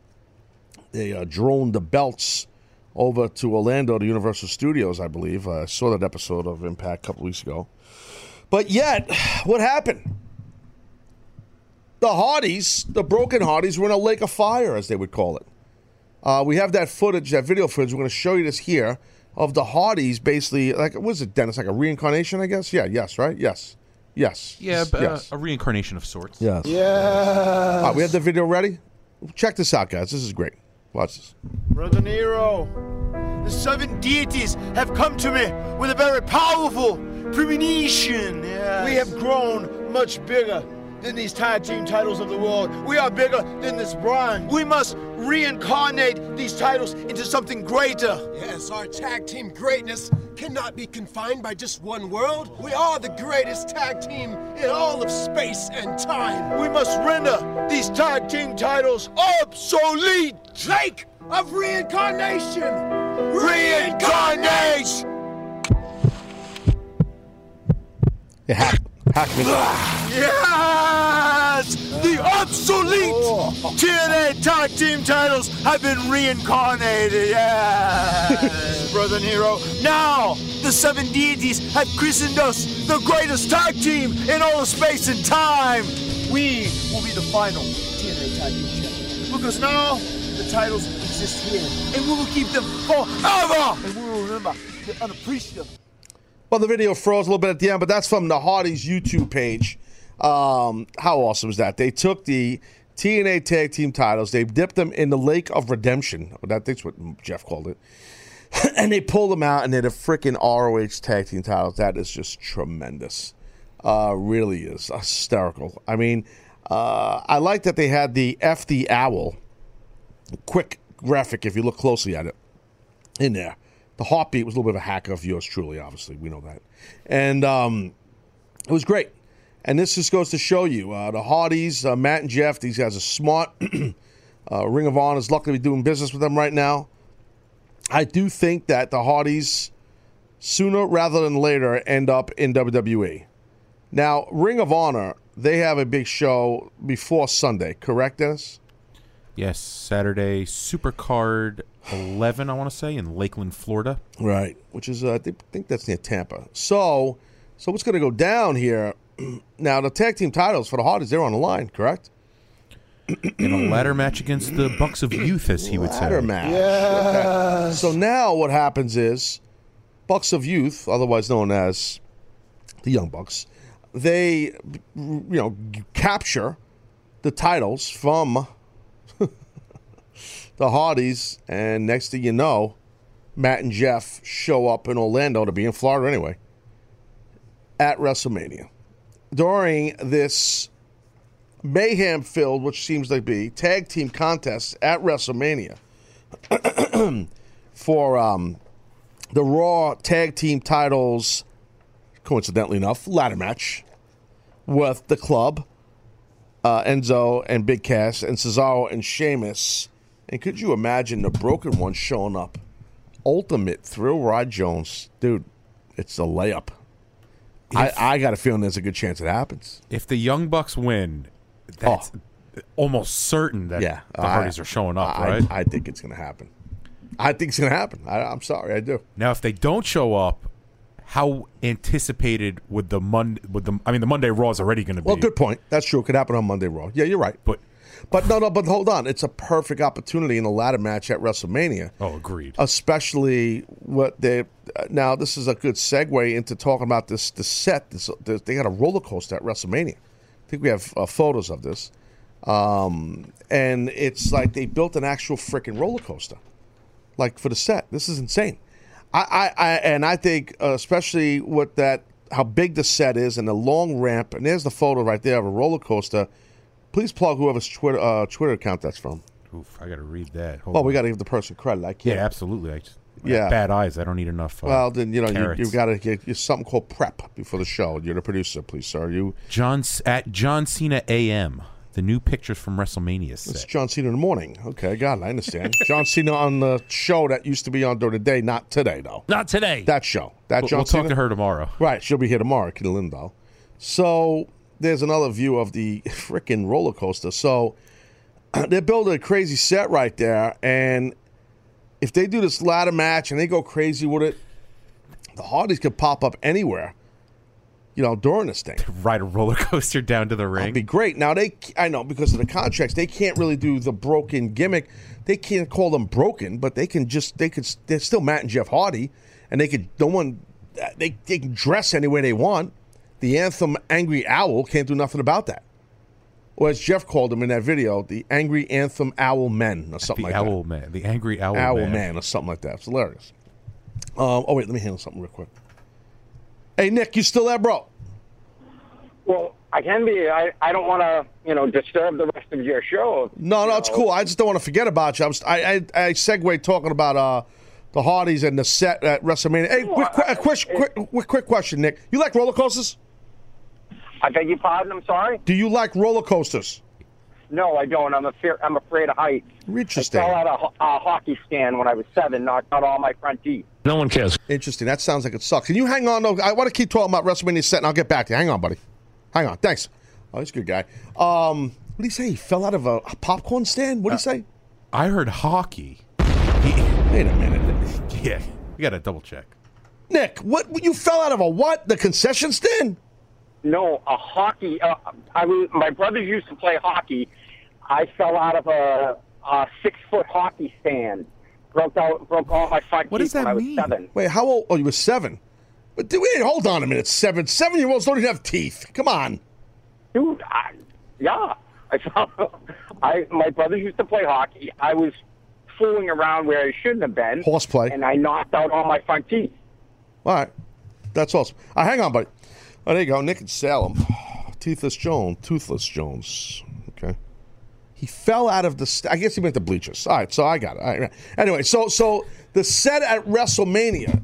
they uh, droned the belts over to Orlando to Universal Studios, I believe. Uh, I saw that episode of Impact a couple weeks ago. But yet, what happened? The Hardys, the broken Hardys, were in a lake of fire, as they would call it. Uh, we have that footage, that video footage. We're going to show you this here of the Hardys basically, like, what is it, Dennis? Like a reincarnation, I guess? Yeah, yes, right? Yes. Yes. Yeah, but, uh, a reincarnation of sorts. yes. Yes. All right, we have the video ready? Check this out, guys. This is great. Watch this. Brother Nero, the seven deities have come to me with a very powerful premonition. We have grown much bigger than these tag team titles of the world. We are bigger than this brand. We must reincarnate these titles into something greater. Yes, our tag team greatness cannot be confined by just one world. We are the greatest tag team in all of space and time. We must render these tag team titles obsolete. Lake of reincarnation! Reincarnate! Me. Yes! The obsolete TNA Tag Team titles have been reincarnated. Yes, Brother Nero. Now, the seven deities have christened us the greatest tag team in all of space and time. We will be the final TNA Tag Team champions because now the titles exist here, and we will keep them forever. And we will remember the unappreciative. Well, the video froze a little bit at the end, but that's from the Hardys YouTube page. Um, how awesome is that? They took the TNA Tag Team titles, they dipped them in the Lake of Redemption. That's what Jeff called it. and they pulled them out, and they're the freaking ROH Tag Team titles. That is just tremendous. Uh, really is hysterical. I mean, uh, I like that they had the F the Owl quick graphic if you look closely at it in there. The heartbeat was a little bit of a hack of yours truly, obviously. We know that. And um, it was great. And this just goes to show you uh, the Hardys, uh, Matt and Jeff, these guys are smart. uh, Ring of Honor is lucky to be doing business with them right now. I do think that the Hardys, sooner rather than later, end up in WWE. Now, Ring of Honor, they have a big show before Sunday, correct, Dennis? Yes, Saturday, Supercard 11, I want to say, in Lakeland, Florida. Right, which is uh, I think, think that's near Tampa. So, so what's going to go down here? now the tag team titles for the Hardys they're on the line, correct? In a ladder match against the Bucks of Youth, as he would Ladder say. match. Okay. So now what happens is Bucks of Youth, otherwise known as the Young Bucks, they you know capture the titles from the Hardys, and next thing you know, Matt and Jeff show up in Orlando to be in Florida anyway. at WrestleMania during this mayhem filled, which seems to be tag team contest at WrestleMania for um, the Raw tag team titles, coincidentally enough, ladder match with the club, uh, Enzo and Big Cass, and Cesaro and Sheamus. And could you imagine the broken one showing up? Ultimate Thrill Rod Jones. Dude, it's a layup. I, I got a feeling there's a good chance it happens. If the Young Bucks win, that's oh. almost certain that Oh. Yeah, the Hardys are showing up, I, right? I think it's going to happen. I think it's going to happen. I, I'm sorry, I do. Now, if they don't show up, how anticipated would the Monday? Would the I mean, the Monday Raw is already going to be. Well, good point. That's true. It could happen on Monday Raw. Yeah, you're right. But but no, no. But hold on. It's a perfect opportunity in the ladder match at WrestleMania. Oh, agreed. Especially what they now. This is a good segue into talking about this. The set. This, this, they got a roller coaster at WrestleMania. I think we have uh, photos of this. Um, and it's like they built an actual freaking roller coaster, like for the set. This is insane. I, I, I and I think uh, especially with that how big the set is and the long ramp. And there's the photo right there of a roller coaster. Please plug whoever's Twitter uh, Twitter account that's from. Oof, I got to read that. Hold Well, we got to give the person credit. I can't. Yeah, absolutely. I just, Yeah. have bad eyes. I don't need enough. Uh, Well, then you know you, carrots. you got to get something called prep before the show. You're the producer, please, sir. You John at John Cena AM. The new pictures from WrestleMania it's. John Cena in the morning. Okay, God. I understand. John Cena on the show that used to be on during the day, not today though. Not today. That show. That We'll- John we'll Cena. talk to her tomorrow. Right, she'll be here tomorrow, Kitty Lindahl. So there's another view of the freaking roller coaster. So they're building a crazy set right there, and if they do this ladder match and they go crazy with it, the Hardys could pop up anywhere. You know, during this thing. Ride a roller coaster down to the ring. That'd be great. Now they, I know because of the contracts, they can't really do the broken gimmick. They can't call them broken, but they can just they could. They're still Matt and Jeff Hardy, and they could. No one. They they can dress any way they want. The anthem "Angry Owl" can't do nothing about that. Or as Jeff called him in that video, the "Angry Anthem Owl Men" or something the like Owl Man, the angry Owl, that. Owl Man. Man. or something like that. It's hilarious. Um, oh wait, let me handle something real quick. Hey Nick, you still there, bro? Well, I can be. I, I don't want to, you know, disturb the rest of your show. No, no, it's cool. I just don't want to forget about you. I was, I, I, I segue talking about uh, the Hardys and the set at WrestleMania. Hey, quick, quick, a quick, quick, quick, quick question, Nick. You like roller coasters? I beg your pardon. I'm sorry. Do you like roller coasters? No, I don't. I'm afraid. I'm afraid of heights. Interesting. I fell out of a, a hockey stand when I was seven, knocked out all my front teeth. No one cares. Interesting. That sounds like it sucks. Can you hang on? though? I want to keep talking about WrestleMania set, and I'll get back to you. Hang on, buddy. Hang on. Thanks. Oh, he's a good guy. Um, what did he say? He fell out of a, a popcorn stand. What did he say? I heard hockey. Wait a minute. Yeah, we got to double check. Nick, what? You fell out of a what? The concession stand? No, a hockey. Uh, I was. My brothers used to play hockey. I fell out of a, a six foot hockey stand. Broke out. Broke all my front What teeth does that when I was mean? seven. Wait, how old? Oh, you were seven. But dude, wait, hold on a minute. Seven, seven-year-olds don't even have teeth. Come on, dude. I, yeah, I fell. I my brothers used to play hockey. I was fooling around where I shouldn't have been. Horseplay. And I knocked out all my front teeth. All right, that's awesome. All right, hang on, buddy. Oh, there you go, Nick and Salem. Teethless Jones, Toothless Jones. Okay. He fell out of the. St- I guess he went to bleachers. All right, so I got it. All right. Anyway, so so the set at WrestleMania,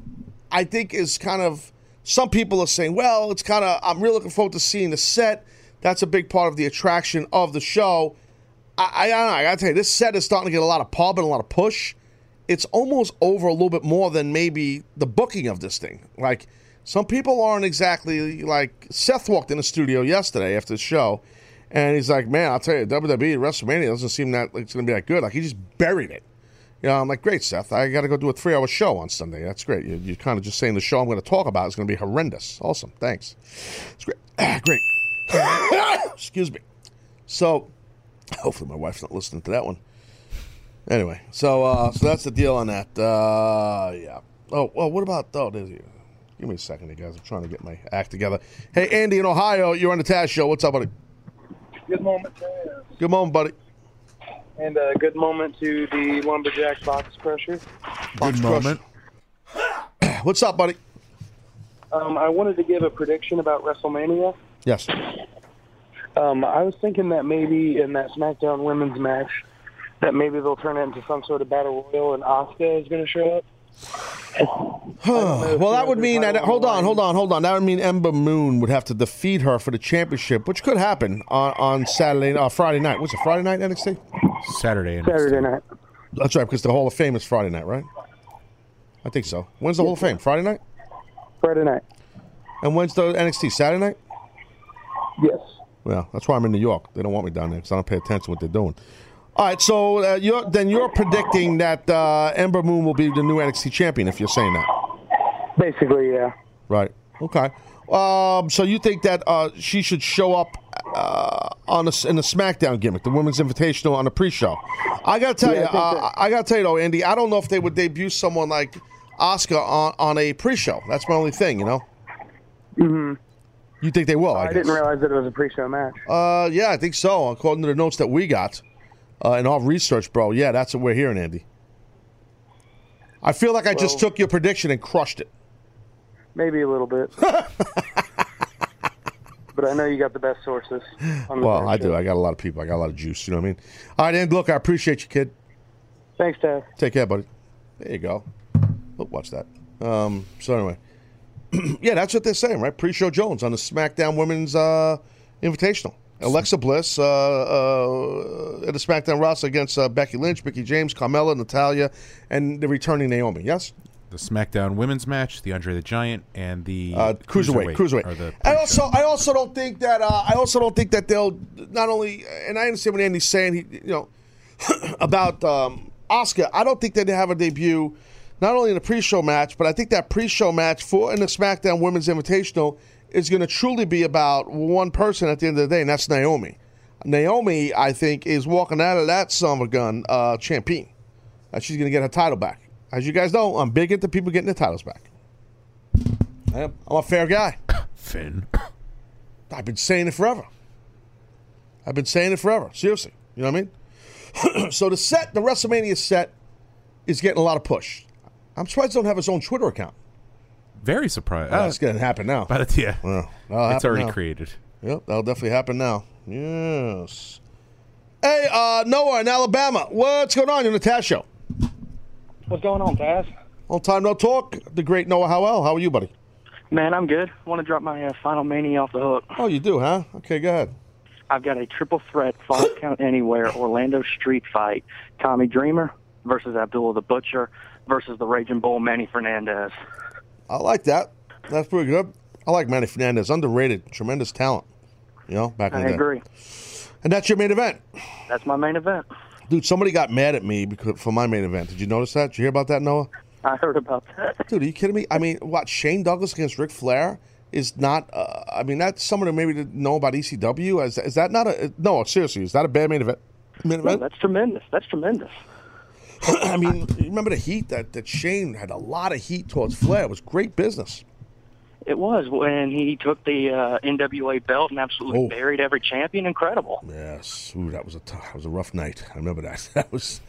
I think is kind of. Some people are saying, well, it's kind of. I'm really looking forward to seeing the set. That's a big part of the attraction of the show. I, I don't know. I gotta tell you, this set is starting to get a lot of pub and a lot of push. It's almost over a little bit more than maybe the booking of this thing. Like some people aren't exactly like Seth walked in the studio yesterday after the show, and he's like, "Man, I'll tell you, WWE WrestleMania doesn't seem that like it's going to be that good." Like he just buried it. You know, I'm like, "Great, Seth. I got to go do a three-hour show on Sunday. That's great. You, you're kind of just saying the show I'm going to talk about is going to be horrendous. Awesome. Thanks. It's great. Ah, great. Excuse me. So, hopefully my wife's not listening to that one. Anyway, so uh, so that's the deal on that. Uh, yeah. Oh well, what about oh? There's. Give me a second, you guys. I'm trying to get my act together. Hey, Andy in Ohio, you're on the Taz show. What's up, buddy? Good moment, Taz. Good moment, buddy. and a good moment to the lumberjack box crusher. Box Crush. What's up, buddy? Um, I wanted to give a prediction about WrestleMania. Yes. Um, I was thinking that maybe in that SmackDown Women's match, that maybe they'll turn it into some sort of battle royal, and Asuka is going to show up. well, that would mean that. Hold on, hold on, hold on. That would mean Ember Moon would have to defeat her for the championship, which could happen on, on Saturday, uh, Friday night. What's it? Friday night NXT. Saturday. NXT. Saturday night. That's right, because the Hall of Fame is Friday night, right? I think so. When's the Hall of Fame? Friday night. Friday night. And when's the NXT? Saturday night. Yes. Well, that's why I'm in New York. They don't want me down there because I don't pay attention to what they're doing. All right, so uh, you're, then you're predicting that uh, Ember Moon will be the new NXT champion if you're saying that. Basically, yeah. Right. Okay. Um, so you think that uh, she should show up uh, on a, in the SmackDown gimmick, the Women's Invitational on the pre-show? I gotta tell Yeah, you, I uh, that- I gotta tell you though, Andy, I don't know if they would debut someone like Asuka on, on a pre-show. That's my only thing, you know. hmm You think they will? I, I, didn't realize that it was a pre-show match. Uh, yeah, I think so. According to the notes that we got uh, in our research, bro. Yeah, that's what we're hearing, Andy. I feel like I just took your prediction and crushed it. Maybe a little bit. but I know you got the best sources. The Well, I show. do. I got a lot of people. I got a lot of juice. You know what I mean? All right, Andy. Look, I appreciate you, kid. Thanks, Ted. Take care, buddy. There you go. Oh, watch that. Um, so anyway, yeah, that's what they're saying, right? Pre-show Jones on the SmackDown Women's uh, Invitational. Alexa Bliss uh, uh, at the SmackDown roster against uh, Becky Lynch, Mickie James, Carmella, Natalya, and the returning Naomi. Yes, The SmackDown Women's match, the Andre the Giant, and the uh, cruiserweight, cruiserweight. the I also, I also don't think that, uh, I also don't think that they'll not only, and I understand what Andy's saying, he, you know, about um, Asuka. I don't think that they have a debut not only in the pre-show match, but I think that pre-show match for in the SmackDown Women's Invitational is going to truly be about one person at the end of the day, and that's Naomi. Naomi, I think, is walking out of that a gun uh, champion. Uh, she's going to get her title back. As you guys know, I'm big into people getting their titles back. I am. I'm a fair guy. Finn. I've been saying it forever. I've been saying it forever. Seriously. You know what I mean? so the set, the WrestleMania set, is getting a lot of push. I'm surprised they don't have his own Twitter account. Very surprised. Well, that's going to happen now. But it's, yeah, Well, it's already now. created. Yep, that'll definitely happen now. Yes. Hey, uh, Noah in Alabama. What's going on? You're on the Taz Show. What's going on, Taz? Long time no talk. The great Noah Howell. How are you, buddy? Man, I'm good. Want to drop my uh, final mania off the hook. Oh, you do, huh? Okay, go ahead. I've got a triple threat five count anywhere Orlando street fight. Tommy Dreamer versus Abdullah the Butcher versus the Raging Bull Manny Fernandez. I like that. That's pretty good. I like Manny Fernandez. Underrated. Tremendous talent. You know, back in I the day. agree. And that's your main event. That's my main event. Dude, somebody got mad at me because for my main event. Did you notice that? Did you hear about that, Noah? I heard about that. Dude, are you kidding me? I mean, what Shane Douglas against Ric Flair is not. Uh, I mean, that's someone who maybe didn't know about ECW. Is, is that not a no? Seriously, is that a bad main event? Main event? No, event? that's tremendous. That's tremendous. I mean, you remember the heat that that Shane had a lot of heat towards Flair. It was great business. It was when he took the uh, NWA belt and absolutely Oh. buried every champion. Incredible. Yes, Ooh, that was a t- that was a rough night. I remember that. That was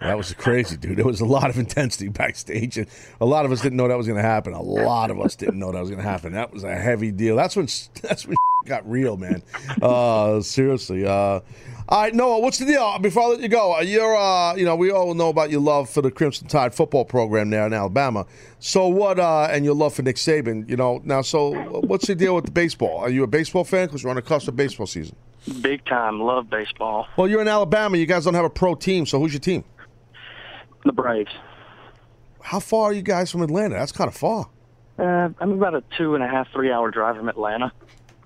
that was crazy, dude. There was a lot of intensity backstage, and a lot of us didn't know that was going to happen. A lot of us didn't know that was going to happen. That was a heavy deal. That's when that's when got real, man. Uh, seriously. Uh, all right, Noah, what's the deal? Before I let you go, uh, you're uh, you know we all know about your love for the Crimson Tide football program there in Alabama. So what? Uh, and your love for Nick Saban. You know now. So what's the deal with the baseball? Are you a baseball fan? Because we're on the cusp of baseball season. Big time. Love baseball. Well, you're in Alabama. You guys don't have a pro team, so who's your team? The Braves. How far are you guys from Atlanta? That's kind of far. Uh, I'm about a two and a half, three hour drive from Atlanta.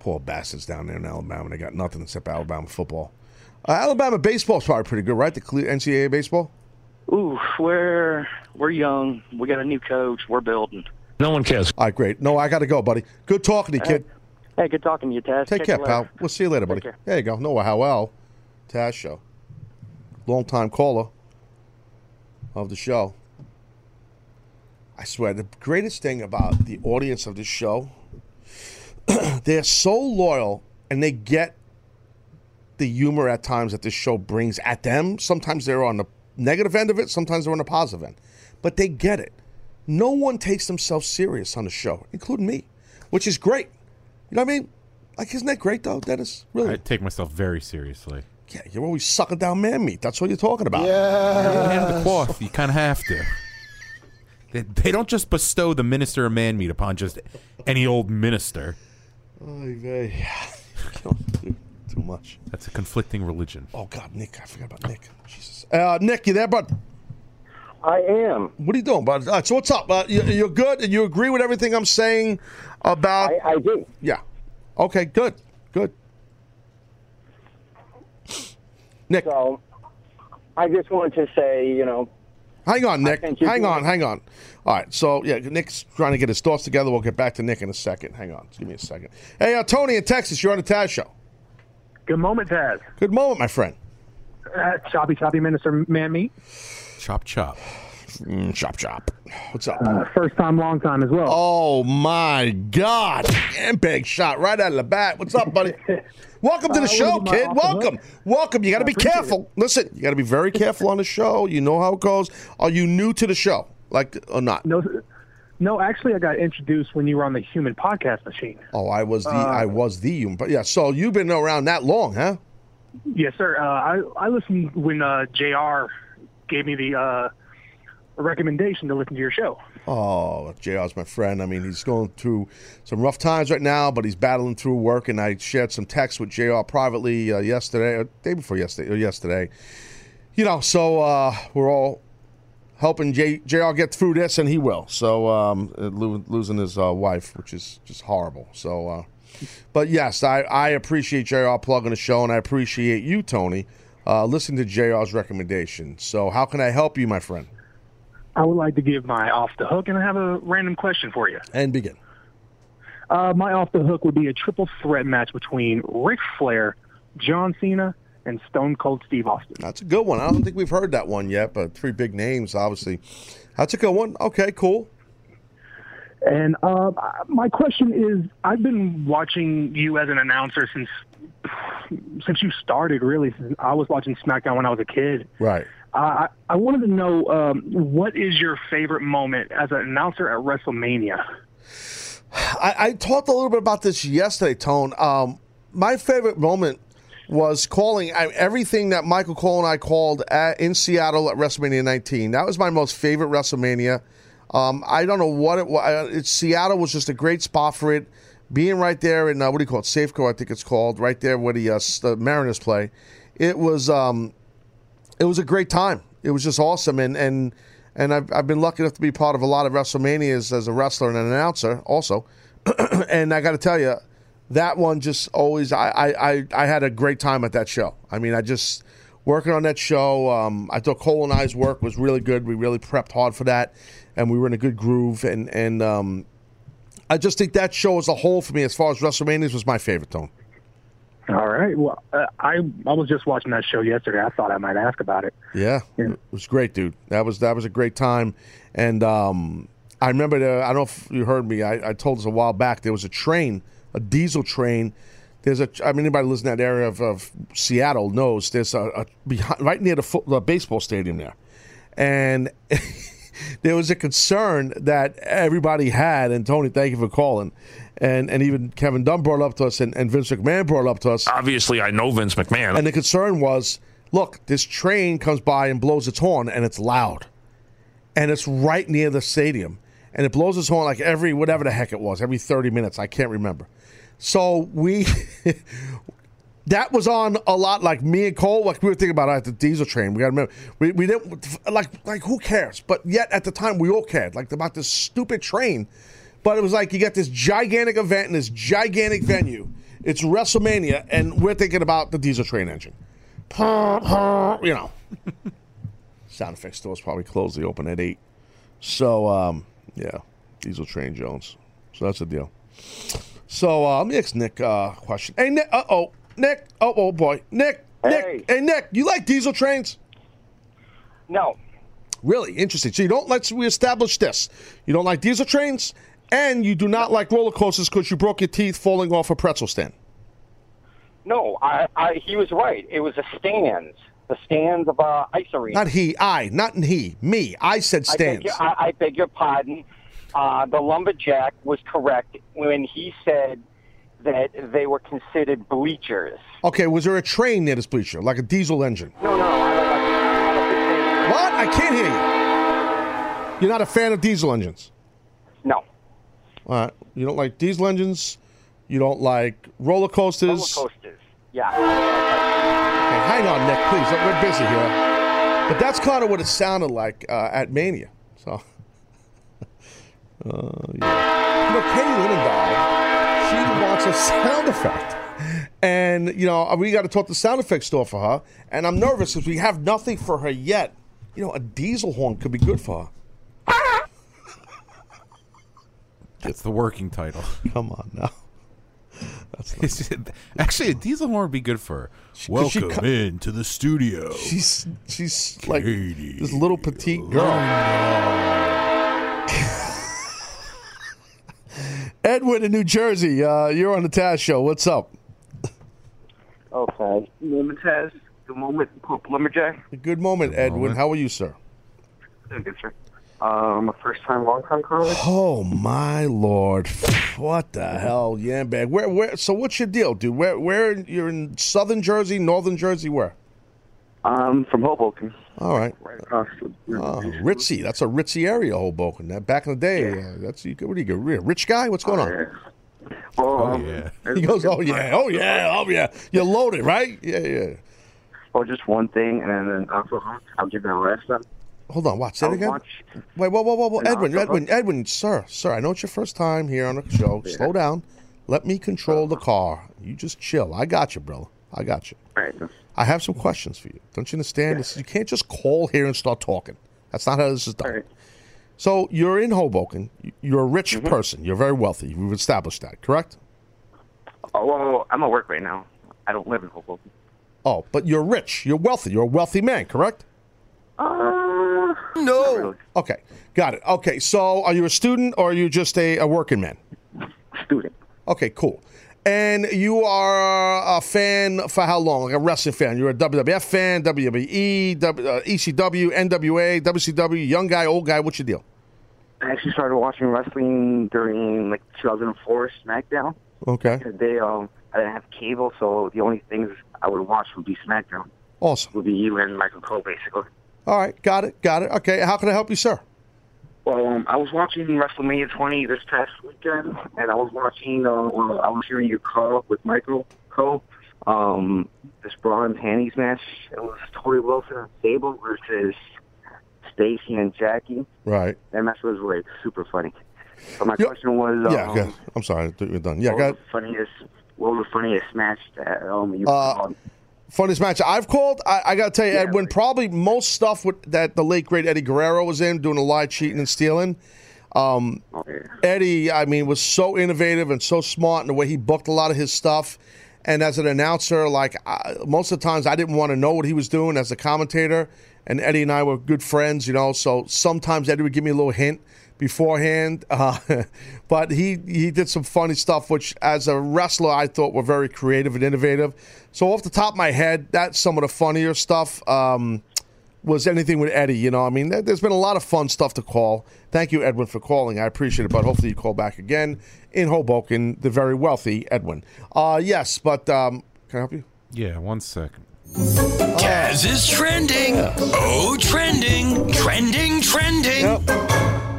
Poor bastards down there in Alabama. They got nothing except Alabama football. Uh, Alabama baseball's probably pretty good, right? The NCAA baseball. Ooh, we're we're young. We got a new coach. We're building. No one cares. All right, great. No, I got to go, buddy. Good talking to you, kid. Hey, good talking to you, Taz. Take Catch care, pal. We'll see you later, buddy. There you go. Noah Howell, Taz Show. Long time caller of the show. I swear, the greatest thing about the audience of this show, they're so loyal and they get the humor at times that this show brings at them. Sometimes they're on the negative end of it, sometimes they're on the positive end. But they get it. No one takes themselves serious on the show, including me. which is great. You know what I mean? Like, isn't that great though, Dennis? Really? I take myself very seriously. yeah, you're always sucking down man meat. That's what you're talking about. Yeah. Hand of the cloth, you kind of have to. They, they don't just bestow the minister of man meat upon just any old minister. Oy vey. Don't Too much. That's a conflicting religion. Oh God, Nick! I forgot about Nick. Jesus. Uh, Nick, you there, bud? I am. What are you doing, bud? All right, so what's up? Uh, you, you're good, and you agree with everything I'm saying about? I, I do. Yeah. Okay. Good. Good. Nick. So, I just wanted to say, you know, Hang on, Nick. think you're Hang on, hang on. All right, so yeah, Nick's trying to get his thoughts together. We'll get back to Nick in a second. Hang on, give me a second. Hey, uh, Tony in Texas, you're on the Taz show. Good moment, Taz. Good moment, my friend. Uh, choppy, choppy minister man meat. Chop, chop. Mm, chop, chop. What's up? Uh, first time, long time as well. Oh my God! And big shot right out of the bat. What's up, buddy? Welcome to the Uh, show, what am I kid. off the Welcome, welcome. You got to be appreciate careful. Listen, you got to be very careful on the show. You know how it goes. Are you new to the show, like or not? No, no. Actually, I got introduced when you were on the Human Podcast Machine. Oh, I was the Uh, I was the human. But yeah, so you've been around that long, huh? Yes, sir. Uh, I I listened when uh, JR gave me the uh, recommendation to listen to your show. Oh, JR's my friend. I mean, he's going through some rough times right now, but he's battling through work. And I shared some texts with JR privately uh, yesterday, or day before yesterday, or yesterday. You know, so uh, we're all helping J- JR get through this, and he will. So um, lo- losing his uh, wife, which is just horrible. So, uh, but yes, I, I appreciate JR plugging the show, and I appreciate you, Tony, uh, listening to JR's recommendation. So, how can I help you, my friend? I would like to give my off the hook, and I have a random question for you. And begin. Uh, my off the hook would be a triple threat match between Ric Flair, John Cena, and Stone Cold Steve Austin. That's a good one. I don't think we've heard that one yet, but three big names, obviously. That's a good one. Okay, cool. And uh, my question is, I've been watching you as an announcer since since you started. Really, since I was watching SmackDown when I was a kid. Right. Uh, I, I wanted to know um, what is your favorite moment as an announcer at WrestleMania? I, I talked a little bit about this yesterday, Tone. Um, my favorite moment was calling everything that Michael Cole and I called at, in Seattle at WrestleMania 19. That was my most favorite WrestleMania. Um, I don't know what it was. Seattle was just a great spot for it. Being right there in uh, what do you call it, Safeco, I think it's called, right there where the, uh, the Mariners play. It was um, it was a great time. It was just awesome, and and and I've I've been lucky enough to be part of a lot of WrestleManias as a wrestler and an announcer also. and I got to tell you, that one just always I, I I had a great time at that show. I mean, I just working on that show. Um, I thought Cole and I's work was really good. We really prepped hard for that, and we were in a good groove. And and um, I just think that show as a whole for me, as far as WrestleManias, was my favorite. Tone. All right. Well, uh, I I was just watching that show yesterday. I thought I might ask about it. Yeah, it was great, dude. That was that was a great time, and um, I remember. The, I don't know if you heard me. I, I told us a while back. There was a train, a diesel train. There's a. I mean, anybody lives in that area of, of Seattle knows there's a, a behind, right near the, the baseball stadium there, and there was a concern that everybody had. And Tony, thank you for calling. And and even Kevin Dunn brought up to us, and, and Vince McMahon brought up to us. Obviously, I know Vince McMahon. And the concern was, look, this train comes by and blows its horn, and it's loud, and it's right near the stadium, and it blows its horn like every whatever the heck it was, every thirty minutes. I can't remember. So we. That was on a lot, like me and Cole. Like we were thinking about it at the diesel train. We got to remember, we, we didn't like like who cares? But yet at the time we all cared, like about this stupid train. But it was like you got this gigantic event in this gigantic venue. It's WrestleMania, and we're thinking about the diesel train engine. You know, sound effects stores probably closed. They open at eight. So um, yeah, diesel train Jones. So that's the deal. So uh, let me ask Nick uh, a question. Hey Nick, uh oh, Nick, oh oh boy, Nick, Nick, hey Nick, you like diesel trains? No. Really interesting. So you don't let's we establish this. You don't like diesel trains, and you do not like roller coasters because you broke your teeth falling off a pretzel stand. No, I, I, he was right. It was the stands, the stands of uh, ice arena. Not he, I, not in he, me. I said I beg, stands. your, I, I beg your pardon. Uh, the lumberjack was correct when he said that they were considered bleachers. Okay, was there a train near this bleacher, like a diesel engine? No, no, I don't like. I'm not a big fan. What? I can't hear you. You're not a fan of diesel engines? No. All right. You don't like diesel engines. You don't like roller coasters. Roller coasters. Yeah. Okay, hang on, Nick, please. We're busy here. But that's kind of what it sounded like uh, at Mania. So, uh, yeah. You know, Katie Linendahl, she wants a sound effect. And, you know, we got to talk the sound effects store for her. And I'm nervous because we have nothing for her yet. You know, a diesel horn could be good for her. It's the working title. Come on now. It's- Actually, a diesel horn would be good for her. she Welcome co- in to the studio. She's she's like this little petite girl. Edwin in New Jersey, uh, you're on the Taz Show. What's up? Okay. Moment has Good moment lumberjack. Good moment, Edwin. How are you, sir? Good sir. Um, a first time, long time caller. Oh my lord! What the hell, yeah, bag? Where, where? So, what's your deal, dude? Where, where? You're in Southern Jersey, Northern Jersey, where? I'm from Hoboken. All right. Right across the Oh, ritzy. That's a ritzy area, Hoboken. That back in the day, uh, that's you. What do you go? Rich guy? What's going on? Well, Oh, um, yeah. He goes, oh yeah, oh yeah, oh yeah. You're loaded, right? Yeah, yeah. Well, just one thing, and then also I'll give that last one. Hold on, watch that I'll again. watch- Wait, whoa, whoa, whoa, whoa, No, Edwin, Edwin, Edwin, sir, sir. I know it's your first time here on the show. Slow down. Let me control the car. You just chill. I got you, bro. I got you. Right. I have some questions for you. Don't you understand? This, you can't just call here and start talking. That's not how this is done. So you're in Hoboken. You're a rich Mm-hmm. person. You're very wealthy. We've established that, correct? Oh, well, I'm at work right now. I don't live in Hoboken. Oh, but you're rich. You're wealthy. You're a wealthy man, correct? Uh, no. Okay, got it. Okay, so are you a student or are you just a, a working man? Student. Okay, cool. And you are a fan for how long? Like a wrestling fan? You're a WWF fan, WWE, W- uh, ECW, NWA, WCW, young guy, old guy. What's your deal? I actually started watching wrestling during like 2004 SmackDown. Okay, Back in the day, um, I didn't have cable, so the only things I would watch would be SmackDown. awesome. Would be you and Michael Cole, basically. All right, got it, got it. Okay, how can I help you, sir? Well, um, I was watching WrestleMania 20 this past weekend, and I was watching. Uh, well, I was hearing your call with Michael Cole. Um, this Braun panties match. It was Torrie Wilson and Sable versus Stacy and Jackie. Right. And that match was like super funny. So my question was, yeah, um, okay. I'm sorry, I thought you were done. Yeah, what got was the funniest? What was the funniest match that um you Uh, called? Funniest match I've called. I, I got to tell you, Edwin. Probably most stuff with, that the late great Eddie Guerrero was in, doing a lot cheating and stealing. Um, Eddie, I mean, was so innovative and so smart in the way he booked a lot of his stuff. And as an announcer, like I, most of the times, I didn't want to know what he was doing as a commentator. And Eddie and I were good friends, you know. So sometimes Eddie would give me a little hint beforehand. Uh, but he he did some funny stuff, which as a wrestler I thought were very creative and innovative. So off the top of my head, that's some of the funnier stuff. Um, was anything with Eddie, you know? I mean, there- there's been a lot of fun stuff to call. Thank you, Edwin, for calling. I appreciate it. But hopefully, you call back again in Hoboken, the very wealthy Edwin. Uh, yes, but um, can I help you? Yeah, one second. Taz is trending. Oh, trending, trending, trending.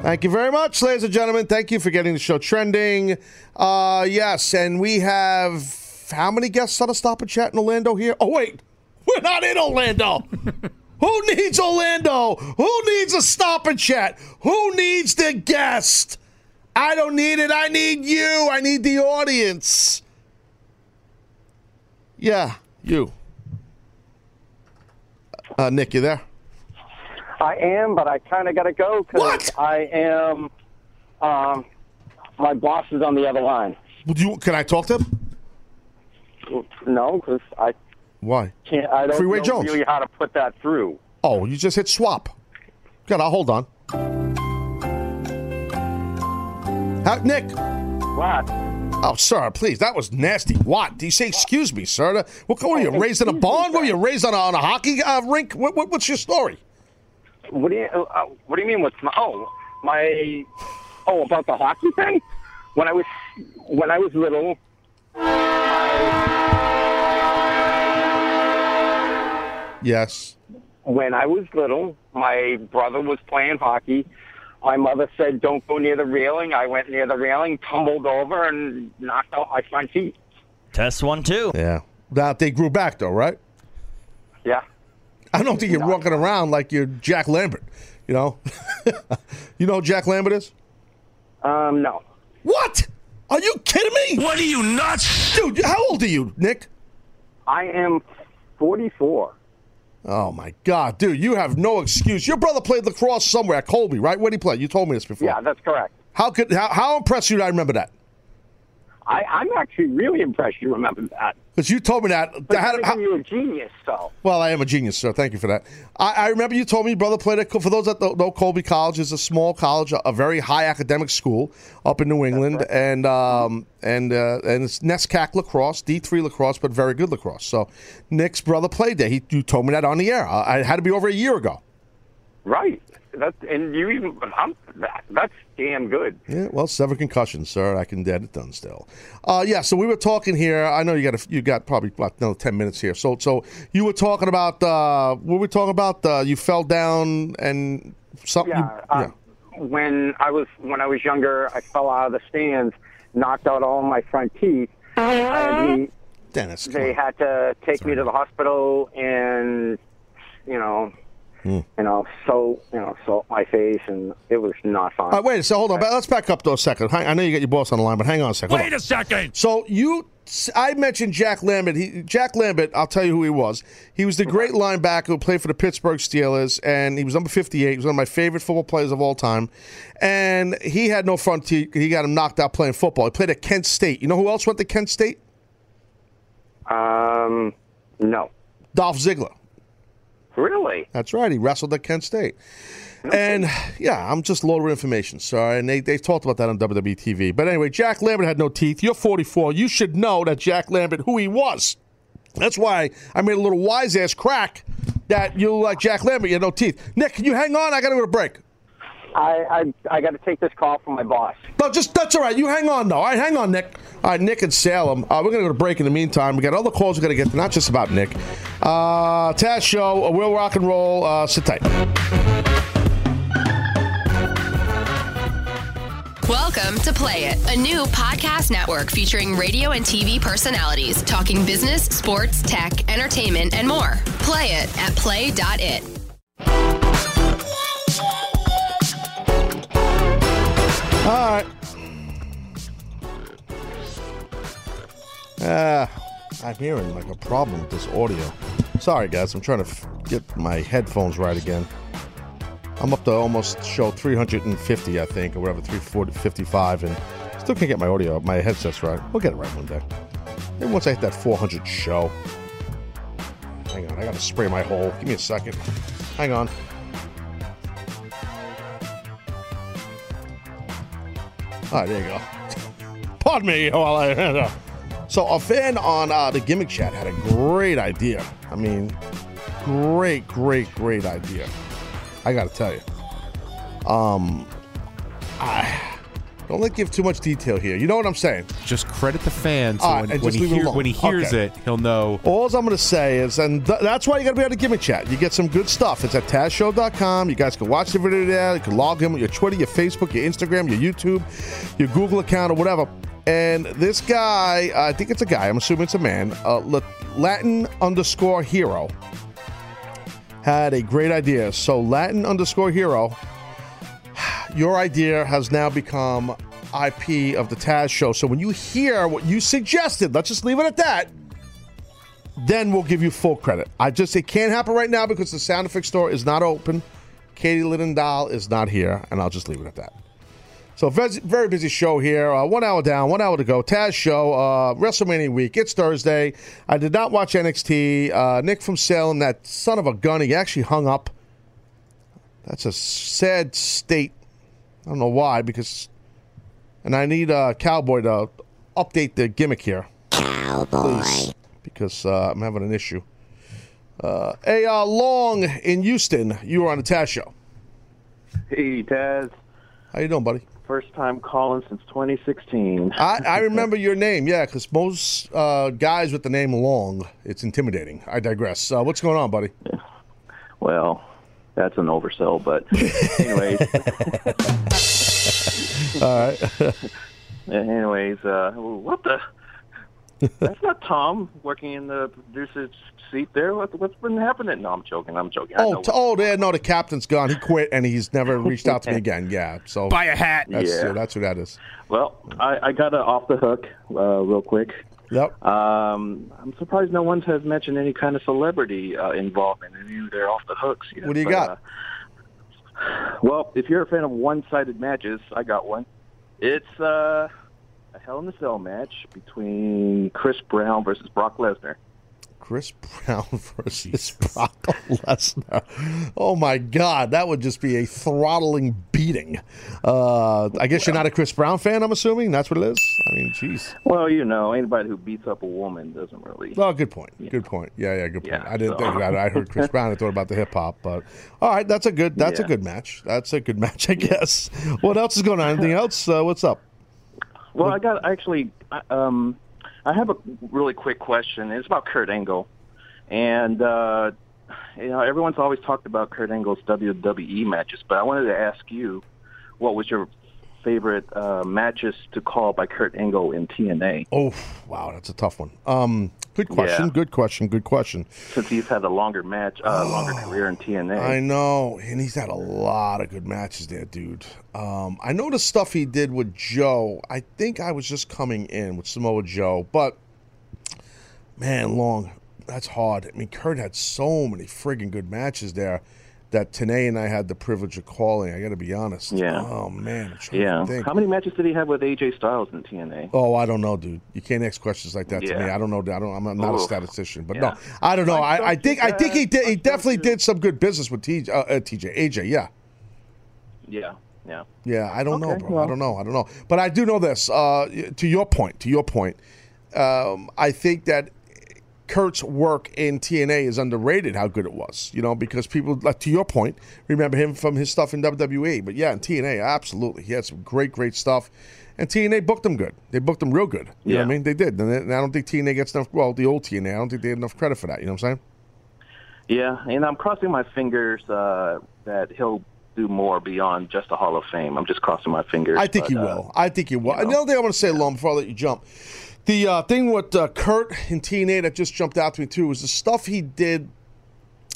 Thank you very much, ladies and gentlemen. Thank you for getting the show trending. Uh, yes, and we have how many guests on a stop and chat in Orlando here? Oh wait, we're not in Orlando. Who needs Orlando? Who needs a stop and chat? Who needs the guest? I don't need it. I need you. I need the audience. Yeah, you. Uh, Nick, you there? I am, but I kind of got to go because I am. Um, my boss is on the other line. Would you? Can I talk to him? No, because I Why? can't. I don't Freeway know Jones. really how to put that through. Oh, you just hit swap. God, I'll hold on. How, Nick. What? Oh, sir, please. That was nasty. What? Do you say excuse me, sir? What, what were you, raised in a barn? Were you raised on a, on a hockey uh, rink? What, what, what's your story? What do you? Uh, what do you mean? What's my? Oh, my Oh, about the hockey thing? When I was when I was little, Yes. when I was little, my brother was playing hockey. My mother said, "Don't go near the railing." I went near the railing, tumbled over, and knocked out my front teeth. Test one, two. Yeah. Now they grew back though, right? Yeah. I don't think you're walking around like you're Jack Lambert. You know. you know who Jack Lambert is? Um, no. What? Are you kidding me? What are you nuts? Dude, how old are you, Nick? I am 44. Oh my God, dude, you have no excuse. Your brother played lacrosse somewhere at Colby, right? Where did he play? You told me this before. Yeah, that's correct. How could how, how impressed you did I remember that? I, I'm actually really impressed you remember that. Because you told me that. But how- how- you're a genius, so. well, I am a genius, sir. Thank you for that. I, I remember you told me your brother played at. For those that don't know, Colby College is a small college, a, a very high academic school up in New England, and um, and uh, and it's NESCAC lacrosse, D three lacrosse, but very good lacrosse. So Nick's brother played there. He you told me that on the air. I, I had to be over a year ago. Right. That, and you even, I'm, that, that's damn good. Yeah, well, seven concussions, sir. I can get it done still. Uh, yeah, so we were talking here. I know you got a, you got probably about another ten minutes here. So so you were talking about uh, what were we talking about? Uh, you fell down and something. Yeah, uh, When I was when I was younger, I fell out of the stands, knocked out all my front teeth, he, Dennis, they had to take me to the hospital and you know, Hmm. you know, so you know, salt my face, and it was not fun. Uh, wait, so hold on. Let's back up though a second. I know you got your boss on the line, but hang on a second. Wait a second. So you, I mentioned Jack Lambert. He, Jack Lambert, I'll tell you who he was. He was the great linebacker who played for the Pittsburgh Steelers, and he was number 58. He was one of my favorite football players of all time. And he had no front teeth. He got him knocked out playing football. He played at Kent State. You know who else went to Kent State? Um, no. Dolph Ziggler. Really? That's right. He wrestled at Kent State. And yeah, I'm just loaded with information, sorry. And they, they talked about that on WWE TV. But anyway, Jack Lambert had no teeth. You're 44. You should know that Jack Lambert, who he was. That's why I made a little wise ass crack that you like Jack Lambert, you had no teeth. Nick, can you hang on? I got to go to break. I I, I got to take this call from my boss. No, just that's all right. You hang on, though. All right, hang on, Nick. All right, Nick and Salem. Uh, we're going to go to break in the meantime. We got other calls we got to get to, not just about Nick. Uh, Taz Show, uh, Will Rock and Roll. Uh, sit tight. Welcome to Play It, a new podcast network featuring radio and TV personalities talking business, sports, tech, entertainment, and more. Play it at play.it. All right. Uh, I'm hearing like a problem with this audio. Sorry, guys. I'm trying to get my headphones right again. I'm up to almost show 350, I think, or whatever, 355, and still can't get my audio, my headsets right. We'll get it right one day. Maybe once I hit that 400 show. Hang on, I gotta spray my hole. Give me a second. Hang on. All right, there you go. Pardon me while I. So a fan on uh, the gimmick chat had a great idea. I mean, great, great, great idea. I got to tell you. Um, I don't let give too much detail here. You know what I'm saying? Just credit the fan so right, when, when he, hear, when he hears Okay. it, he'll know. All I'm going to say is, and th- that's why you got to be on the Gimmick Chat. You get some good stuff. It's at TazShow.com. You guys can watch the video there. You can log in with your Twitter, your Facebook, your Instagram, your YouTube, your Google account, or whatever. And this guy, I think it's a guy. I'm assuming it's a man. Uh, Latin underscore hero had a great idea. So Latin underscore hero, your idea has now become IP of the Taz Show. So when you hear what you suggested, let's just leave it at that then we'll give you full credit. I just it can't happen right now because the sound effects store is not open. Katie Linendahl is not here, and I'll just leave it at that. So very, very busy show here. Uh, one hour down, one hour to go. Taz show, uh, WrestleMania week. It's Thursday. I did not watch NXT. Uh, Nick from Salem, that son of a gun, he actually hung up. That's a sad state. I don't know why, because, and I need uh, Cowboy to update the gimmick here. Cowboy. Please, because uh, I'm having an issue. Uh, hey, uh, Long in Houston, you were on the Taz show. Hey, Taz. How you doing, buddy? First time calling since 2016. I, I remember your name, yeah, because most uh, guys with the name Long, it's intimidating. I digress. Uh, what's going on, buddy? Well, that's an oversell, but anyways. All right. anyways, uh, what the? That's not Tom working in the producer's seat there. What, what's been happening? No, I'm joking. I'm joking. Oh, know t- oh, there. No, the captain's gone. He quit, and he's never reached out to me again. Yeah, so Buy a hat. That's, Yeah. yeah, that's who that is. Well, I, I got it off the hook uh, real quick. Yep. Um, I'm surprised no one has mentioned any kind of celebrity uh, involvement in any of their off the hooks. Yet. What do you But, got? uh, well, if you're a fan of one-sided matches, I got one. It's uh, a Hell in a Cell match between Chris Brown versus Brock Lesnar. Chris Brown versus Brock Lesnar. Oh my God, that would just be a throttling beating. Uh, I guess you're not a Chris Brown fan. I'm assuming that's what it is. I mean, jeez. Well, you know, anybody who beats up a woman doesn't really. Well, good point. Good point. Yeah, yeah, good point. Yeah, I didn't so- think about it. I heard Chris Brown. I thought about the hip hop, but all right, that's a good. That's a good match. That's a good match, I guess. What else is going on? Anything else? Uh, what's up? Well, I got actually. I- Um, I have a really quick question. It's about Kurt Angle, and uh, you know everyone's always talked about Kurt Angle's WWE matches, but I wanted to ask you, what was your favorite uh, matches to call by Kurt Angle in TNA? Oh, wow, that's a tough one. Um, good question. Yeah. Good question. Good question. Since he's had a longer match, uh, longer career in TNA. I know, and he's had a lot of good matches there, dude. Um, I know the stuff he did with Joe. I think I was just coming in with Samoa Joe, but man, long. That's hard. I mean, Kurt had so many friggin' good matches there that Tenay and I had the privilege of calling. I got to be honest. Yeah. Oh man. I'm Yeah. To think. How many matches did he have with AJ Styles in TNA? Oh, I don't know, dude. You can't ask questions like that to me. I don't know. I don't. I'm not a statistician, but Yeah. no, I don't know. Mike I, I think. I think he did. He definitely did some good business with T, uh, uh, TJ, AJ. Yeah. Yeah. Yeah. Yeah, I don't know, Okay, bro. I don't know. I don't know. But I do know this. Uh, to your point, to your point, um, I think that Kurt's work in TNA is underrated. How good it was, you know, because people, like to your point, remember him from his stuff in WWE. But yeah, in TNA, absolutely, he had some great, great stuff. And TNA booked him good. They booked him real good. You know what I mean? They did. And, I don't think TNA gets enough. Well, the old TNA, I don't think they had enough credit for that. You know what I'm saying? Yeah, and I'm crossing my fingers uh, that he'll do more beyond just the Hall of Fame. I'm just crossing my fingers. I think but, he uh, will. I think he will. Another thing I want to say, Long, before I let you jump. The uh, thing with uh, Kurt in TNA that just jumped out to me too was the stuff he did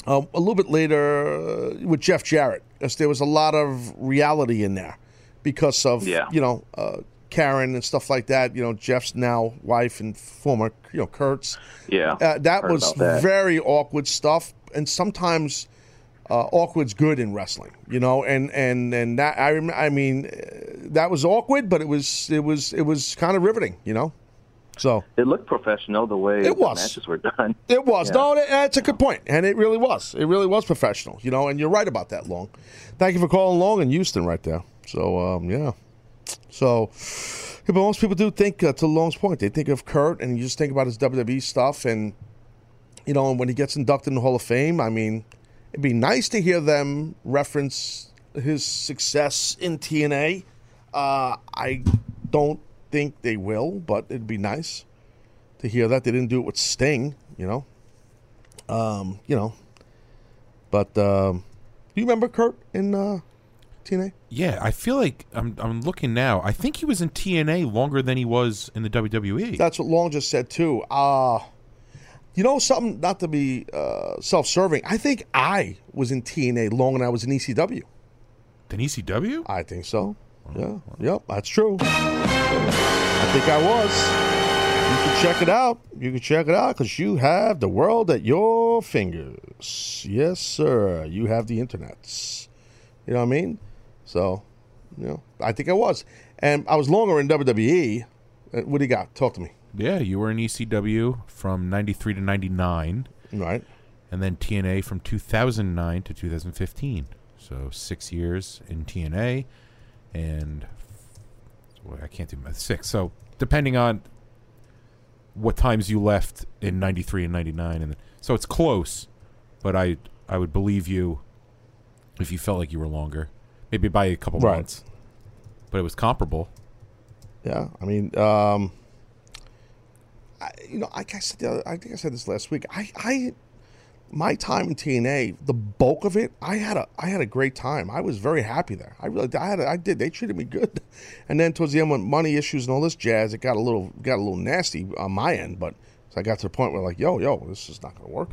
um, a little bit later uh, with Jeff Jarrett. As there was a lot of reality in there because of Yeah. you know uh, Karen and stuff like that. You know Jeff's now wife and former you know Kurt's. Yeah, uh, that was that. very awkward stuff, and sometimes uh, awkward's good in wrestling, you know. And and and that I rem- I mean, uh, that was awkward, but it was it was it was kind of riveting, you know. So It looked professional the way It the was. matches were done. it was Yeah. no, that's a good point, and it really was. It really was professional, you know. And you're right about that, Long. Thank you for calling Long in Houston, right there. So um, yeah, so. Yeah, but most people do think, uh, to Long's point, they think of Kurt, and you just think about his WWE stuff, and you know, and when he gets inducted in the Hall of Fame, I mean, it'd be nice to hear them reference his success in TNA. Uh, I don't think they will, but it'd be nice to hear that they didn't do it with Sting. You know, um, you know, but um, do you remember Kurt in uh, TNA? Yeah, I feel like I'm I'm looking now. I think he was in TNA longer than he was in the. WWE. That's what Long just said too. Uh you know something? Not to be uh, self-serving. I think I was in TNA longer than I was in ECW. In ECW? I think so. Yeah. Yep. That's true. I think I was. You can check it out. You can check it out because you have the world at your fingers. Yes, sir. You have the internets. You know what I mean? So, you know, I think I was, and I was longer in WWE. Uh, What do you got? Talk to me. Yeah, you were in ECW from 93 to 99. Right. And then TNA from 2009 to 2015. So six years in TNA and well, I can't do math. Six. So depending on what times you left in 93 and 99 and so it's close, but I I would believe you if you felt like you were longer. Maybe by a couple Right. months. but it was comparable. Yeah, I mean, um, I, you know, like I said, I think I said this last week. I, I, my time in TNA, the bulk of it, I had a, I had a great time. I was very happy there. I really, I had, a, I did. They treated me good. And then towards the end, when money issues and all this jazz, it got a little, got a little nasty on my end. But so I got to the point where like, yo, yo, this is not going to work.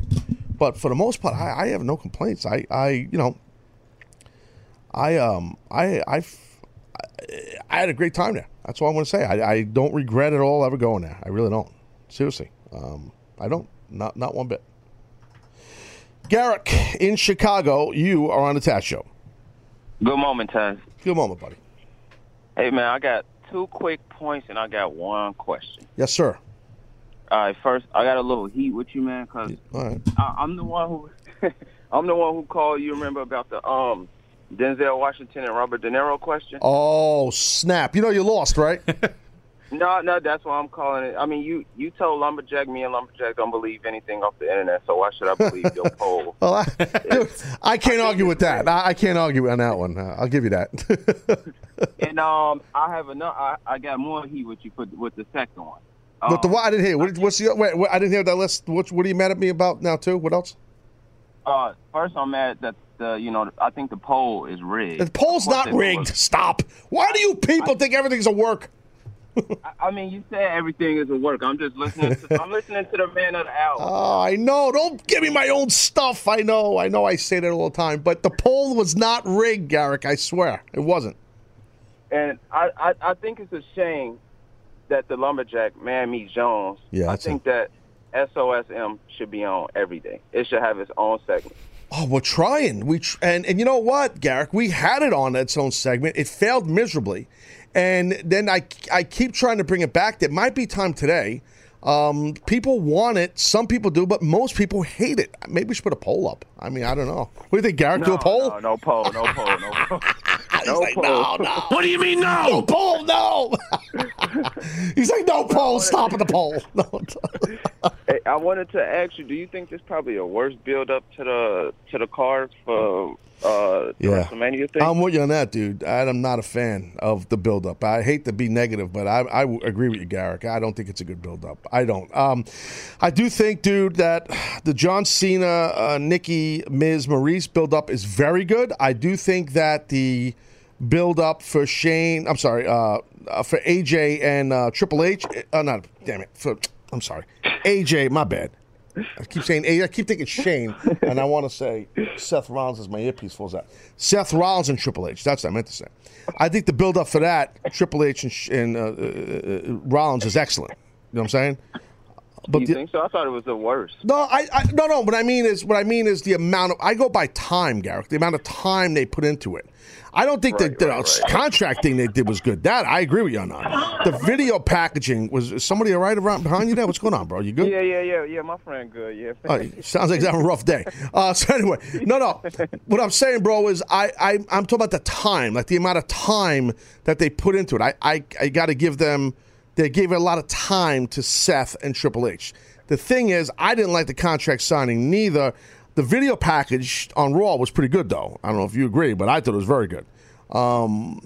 But for the most part, I, I have no complaints. I, I, you know, I, um, I, I, I had a great time there. That's all I want to say. I, I don't regret at all ever going there. I really don't. Seriously, um, I don't. Not not one bit. Garrick in Chicago, you are on the Taz Show. Good moment, Taz. Good moment, buddy. Hey, man, I got two quick points and I got one question. Yes, sir. All right, first, I got a little heat with you, man, because All right. I'm the one who I'm the one who called you. Remember about the um Denzel Washington and Robert De Niro question? Oh snap! You know you lost, right? No, no, that's why I'm calling it. I mean, you you told Lumberjack me and Lumberjack don't believe anything off the internet, so why should I believe your poll? well, I, dude, I can't argue with that. I, I can't argue on that one. Uh, I'll give you that. And um, I have another. I, I got more heat with you for, with the second one. but the what I didn't hear. What, what's the wait, what, I didn't hear that list. What, what are you mad at me about now too? What else? Uh, first, I'm mad that the you know I think the poll is rigged. The poll's not rigged. Stop. Why do you people think everything's a work? I- mean, you said everything is a work. I'm just listening. To, I'm listening to the man of the hour. Oh, I know. Don't give me my own stuff. I know. I know. I say that all the time. But the poll was not rigged, Garrick. I swear it wasn't. And I, I, I think it's a shame that the lumberjack man meets Jones. Yeah, I think that SOSM should be on every day. It should have its own segment. Oh, we're trying. We tr- and and you know what, Garrick? We had it on its own segment. It failed miserably, and then I I keep trying to bring it back. There might be time today. Um, people want it. Some people do, but most people hate it. Maybe we should put a poll up. I mean, I don't know. What do you think, Garrick? do a poll? No, no poll, no poll, no poll. He's like, no, no. What do you mean, no? No poll, no. He's like, no poll. Stop at the poll. No. Hey, I wanted to ask you: Do you think this probably a worse build up to the to the card for uh, Yeah. WrestleMania thing? I'm with you on that, dude. I'm not a fan of the build-up. I hate to be negative, but I, I agree with you, Garrick. I don't think it's a good build-up. I don't. Um, I do think, dude, that the John Cena, uh, Nikki, Miz, Maryse build-up is very good. I do think that the build-up for Shane, I'm sorry, uh, uh, for AJ and uh, Triple H, uh, not, damn it, for, I'm sorry, AJ, my bad. I keep saying I keep thinking Shane, and I want to say Seth Rollins is my earpiece falls out. Seth Rollins and Triple H. That's what I meant to say. I think the build up for that Triple H and, and uh, uh, uh, Rollins is excellent. You know what I'm saying? But you the- think so? I thought it was the worst. no, I, I no no. What I mean is what I mean is the amount of I go by time, Garrick. The amount of time they put into it. I don't think Right, the, the right, right. contract thing they did was good. That I agree with you on that. The video packaging was somebody right around behind you there. What's going on, bro? You good? Yeah, yeah, yeah, yeah. My friend, good. Yeah. Oh, sounds like he's having a rough day. Uh, so anyway, no, no. What I'm saying, bro, is I, I I'm talking about the time, like the amount of time that they put into it. I I, I got to give them. They gave a lot of time to Seth and Triple H. The thing is, I didn't like the contract signing neither. The video package on Raw was pretty good, though. I don't know if you agree, but I thought it was very good. Um,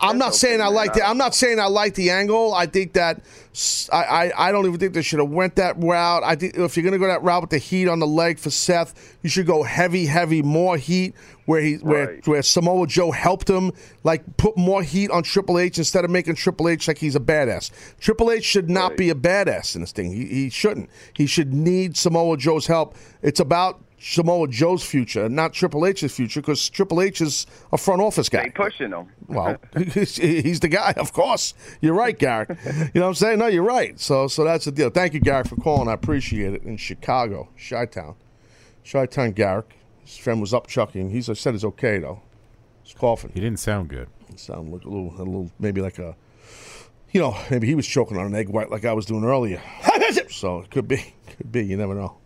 I'm not saying I like the. I'm not saying I like the angle. I think that I, I, I don't even think they should have went that route. I think if you're gonna go that route with the heat on the leg for Seth, you should go heavy, heavy, more heat where he where where Samoa Joe helped him. Like put more heat on Triple H instead of making Triple H like he's a badass. Triple H should not be a badass in this thing. He, he shouldn't. He should need Samoa Joe's help. It's about Samoa Joe's future, not Triple H's future, because Triple H is a front office guy. They pushing them. Well, he's, he's the guy, of course. You're right, Garrick. You know what I'm saying? No, you're right. So, so that's the deal. Thank you, Garrick, for calling. I appreciate it. In Chicago, Chi Town, Chi Town, Garrick. His friend was up chucking. He said it's okay though. He's coughing. He didn't sound good. He sounded like a little, a little, maybe like a, you know, maybe he was choking on an egg white like I was doing earlier. so it could be, could be. You never know.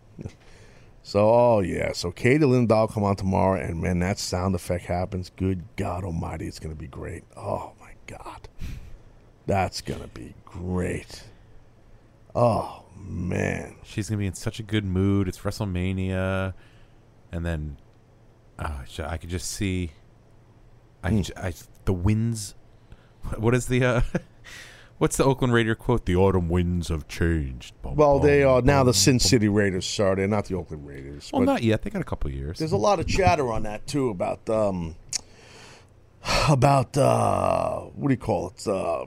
So, oh yeah. So Katie Lindahl come on tomorrow, and man, that sound effect happens. Good God Almighty, it's gonna be great. Oh my God, that's gonna be great. Oh man, She's gonna be in such a good mood. It's WrestleMania, and then uh, I could just see. I, j- I the winds. What is the uh, what's the Oakland Raider quote? The autumn winds have changed. Bum, Well, they bum, are now the Sin. City Raiders, sir. They're not the Oakland Raiders. Well, not yet. They got a couple years. There's a lot of chatter on that too about um, about uh, what do you call it? Uh,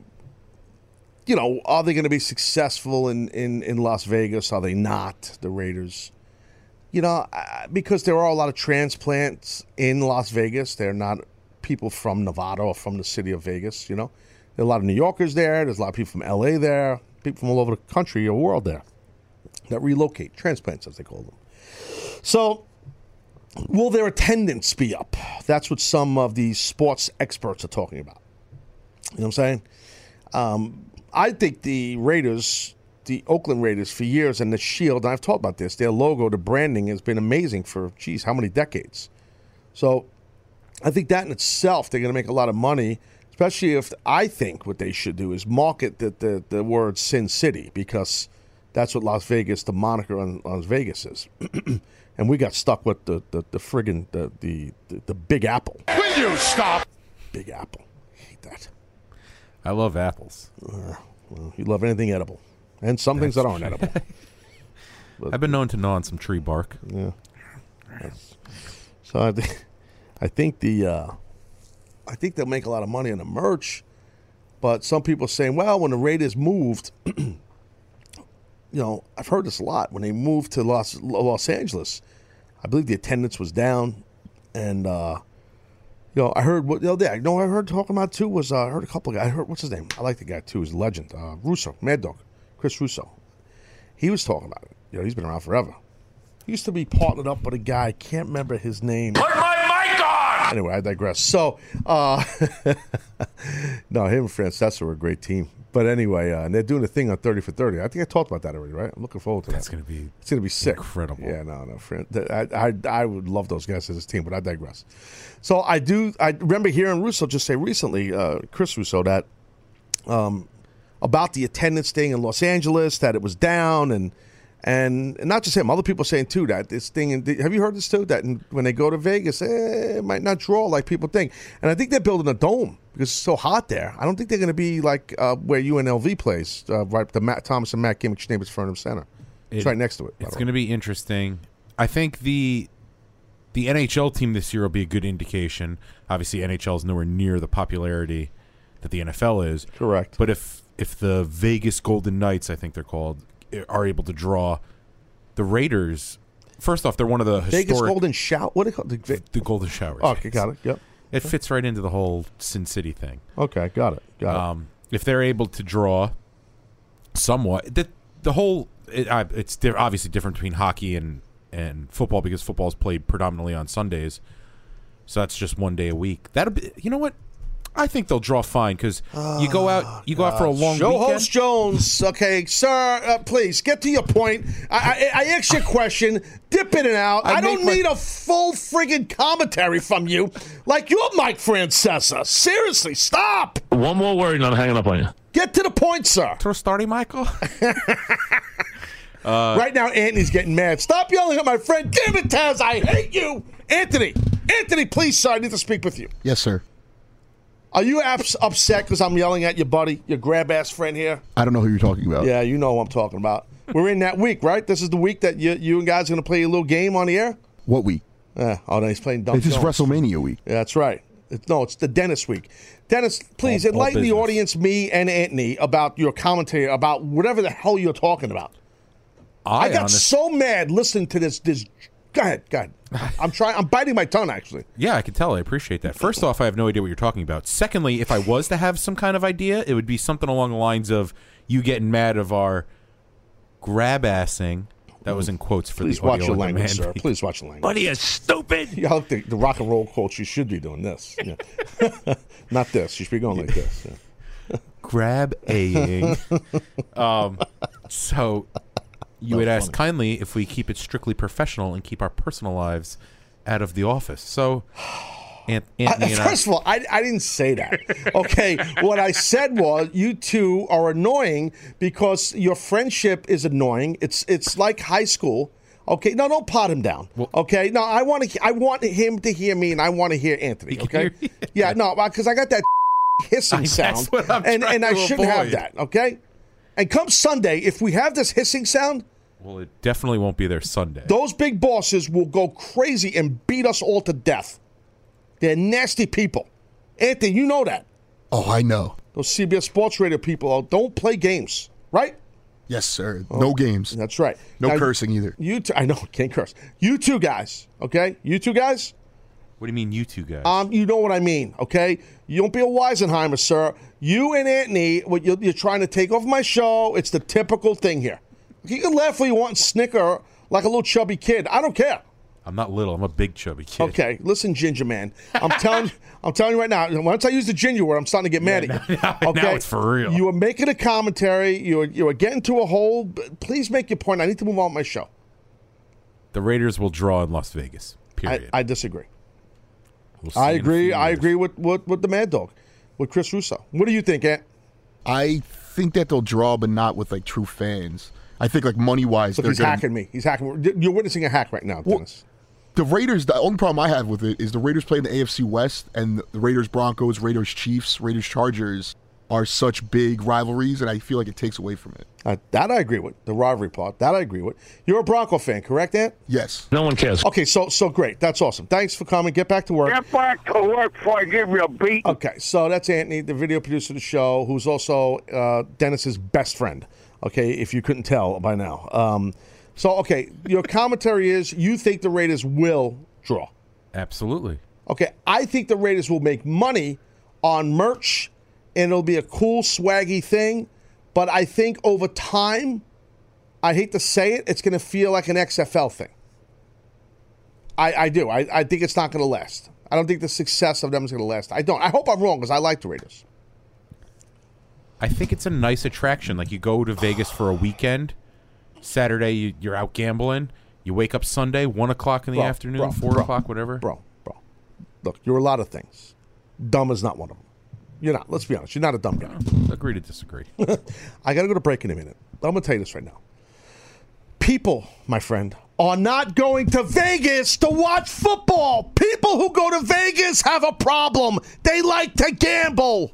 you know, are they going to be successful in, in, in Las Vegas? Are they not? The Raiders. You know, because there are a lot of transplants in Las Vegas. They're not people from Nevada or from the city of Vegas. You know, there are a lot of New Yorkers there. There's a lot of people from L.A. there. People from all over the country or world there that relocate, transplants as they call them. So, will their attendance be up? That's what some of these sports experts are talking about. You know what I'm saying? Um, I think the Raiders, the Oakland Raiders, for years, and the Shield, and I've talked about this, their logo, the branding has been amazing for, geez, how many decades? So I think that in itself, they're going to make a lot of money, especially if I think what they should do is market the, the, the word Sin City because that's what Las Vegas, the moniker on Las Vegas is. and we got stuck with the, the, the friggin' the, the, the, the Big Apple. Will you stop? Big Apple. I hate that. I love apples. Uh, well, you love anything edible. And some things that aren't edible. I've been known to gnaw on some tree bark. Yeah. That's- so I think, I think the, uh, I think they'll make a lot of money on the merch, but some people are saying, well, when the Raiders moved, you know, I've heard this a lot. When they moved to Los Los Angeles, I believe the attendance was down, and uh, you know, I heard what the other day. You know, I heard talking about too was uh, I heard a couple of guys. I heard what's his name? I like the guy too. He's a legend. Uh, Russo, Mad Dog, Chris Russo. He was talking about it. You know, he's been around forever. He used to be partnered up with a guy. I can't remember his name. Put my mic on! Anyway, I digress. So, uh, no, him and Francesa were a great team. But anyway, uh, and they're doing a thing on 30 for 30. I think I talked about that already, right? I'm looking forward to That's that. going to be It's going to be sick. incredible. Yeah, no, no. Fran- I, I, I would love those guys as a team, but I digress. So I do, I remember hearing Russo just say recently, uh, Chris Russo, that um, about the attendance thing in Los Angeles, that it was down, and and, not just him, other people saying too that this thing. In, have you heard this too? That when they go to Vegas, eh, it might not draw like people think. And I think they're building a dome because it's so hot there. I don't think they're going to be like uh, where UNLV plays, uh, right? The Matt Thomas and Matt Kimmich Neighbors Furnham Center. It's It- right next to it. It's going to be interesting. I think the the NHL team this year will be a good indication. Obviously, NHL is nowhere near the popularity that the NFL is. Correct. But if if the Vegas Golden Knights, I think they're called, are able to draw the Raiders, first off, they're one of the Vegas historic Golden Shout. What do you call it? The, the Golden Showers. Oh, okay, got it. Yep. It fits right into the whole Sin City thing. Okay, got it. Got it. Um, if they're able to draw somewhat, the the whole it, it's di- obviously different between hockey and and football because football is played predominantly on Sundays, so that's just one day a week. That'll be, you know what? I think they'll draw fine because you go out you go out for a long Show weekend. host Jones. Okay, sir, uh, please get to your point. I, I, I asked you a question. Dip in and out. I, I don't my- need a full friggin' commentary from you like you're Mike Francesa. Seriously, stop. One more word and I'm hanging up on you. Get to the point, sir. Throw starting, Michael. right now, Anthony's getting mad. Stop yelling at my friend. Damn it, Taz. I hate you. Anthony. Anthony, please, sir. I need to speak with you. Yes, sir. Are you abs- upset because I'm yelling at your buddy, your grab ass friend here? I don't know who you're talking about. Yeah, you know what I'm talking about. We're in that week, right? This is the week that you, you and guys are going to play a little game on the air? What week? Yeah. Oh, no, he's playing Dunk It's just WrestleMania week. Yeah, that's right. It's, no, it's the Dennis week. Dennis, please All- all enlighten the audience, me and Anthony, about your commentary about whatever the hell you're talking about. I, I got honest- so mad listening to this. This. Go ahead. Go ahead. I'm trying. I'm biting my tongue. Actually. Yeah, I can tell. I appreciate that. First off, I have no idea what you're talking about. Secondly, if I was to have some kind of idea, it would be something along the lines of you getting mad of our grab assing. That was in quotes for Please the watch your language, sir. Please watch your language. What are you, stupid? Yeah, look, the, the rock and roll coach. You should be doing this. Yeah. Not this. You should be going like this. Yeah. grab a um so you would ask kindly if we keep it strictly professional and keep our personal lives out of the office so Ant- Anthony and I, First of all, I, I didn't say that. Okay, what I said was you two are annoying because your friendship is annoying. It's it's like high school. Okay, no, don't pot him down. okay, no, I want to. I want him to hear me, and I want to hear Anthony. Okay, yeah, no, because I got that hissing sound, and and I shouldn't have that. Okay, and come Sunday, if we have this hissing sound, Well, it definitely won't be there Sunday. those big bosses will go crazy and beat us all to death. They're nasty people. Anthony, you know that. Oh, I know. Those CBS Sports Radio people oh, don't play games, right? Yes, sir. Oh, no games. That's right. No Now, cursing either. You, two, I know, can't curse. You two guys, okay? You two guys. What do you mean, you two guys? Um, you know what I mean, okay? You don't be a Weisenheimer, sir. You and Anthony, what you're, you're trying to take over my show. It's the typical thing here. You can laugh all you want and snicker like a little chubby kid. I don't care. I'm not little. I'm a big chubby kid. Okay, listen, Ginger Man. I'm telling, I'm telling you right now. Once I use the ginger word, I'm starting to get mad at you. now okay, it's for real. You are making a commentary. You are, you are getting to a hole. Please make your point. I need to move on with my show. The Raiders will draw in Las Vegas. I, Period. I disagree. We'll I agree. I agree with, with with the Mad Dog, with Chris Russo. What do you think, Ant? I think that they'll draw, but not with like true fans. I think like money wise, Look, they're he's gonna- hacking me. He's hacking. You're witnessing a hack right now, Dennis. The Raiders. The only problem I have with it is the Raiders play in the AFC West, and the Raiders Broncos, Raiders Chiefs, Raiders Chargers are such big rivalries, and I feel like it takes away from it. Uh, that I agree with. The rivalry part. That I agree with. You're a Bronco fan, correct, Ant? Yes. No one cares. Okay, so so great. That's awesome. Thanks for coming. Get back to work. Get back to work before I give you a beat. Okay, so that's Anthony, the video producer of the show, who's also uh, Dennis's best friend. Okay, if you couldn't tell by now. Um, so, okay, your commentary is you think the Raiders will draw. Absolutely. Okay, I think the Raiders will make money on merch, and it'll be a cool, swaggy thing. But I think over time, I hate to say it, it's going to feel like an XFL thing. I, I do. I, I think it's not going to last. I don't think the success of them is going to last. I don't. I hope I'm wrong because I like the Raiders. I think it's a nice attraction. Like you go to Vegas for a weekend. Saturday, you, you're out gambling. You wake up Sunday, one o'clock in the Bro, afternoon, bro, four bro, o'clock, whatever. Bro, bro. Look, you're a lot of things. Dumb is not one of them. You're not. Let's be honest. You're not a dumb guy. Mm-hmm. Agree to disagree. I got to go to break in a minute. But I'm going to tell you this right now. People, my friend, are not going to Vegas to watch football. People who go to Vegas have a problem. They like to gamble.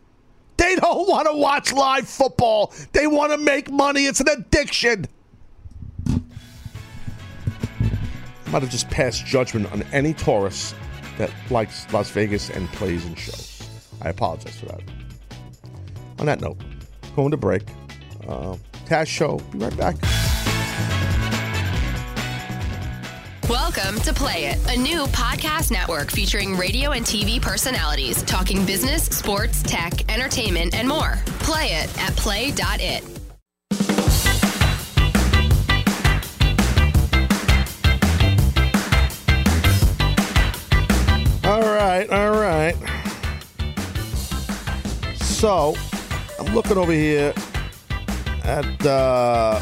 They don't want to watch live football. They want to make money. It's an addiction. I might have just passed judgment on any tourist that likes Las Vegas and plays in shows. I apologize for that. On that note, going to break. Uh, Taz Show. Be right back. Welcome to Play It, a new podcast network featuring radio and TV personalities talking business, sports, tech, entertainment, and more. Play it at play.it. All right, all right. So, I'm looking over here at uh,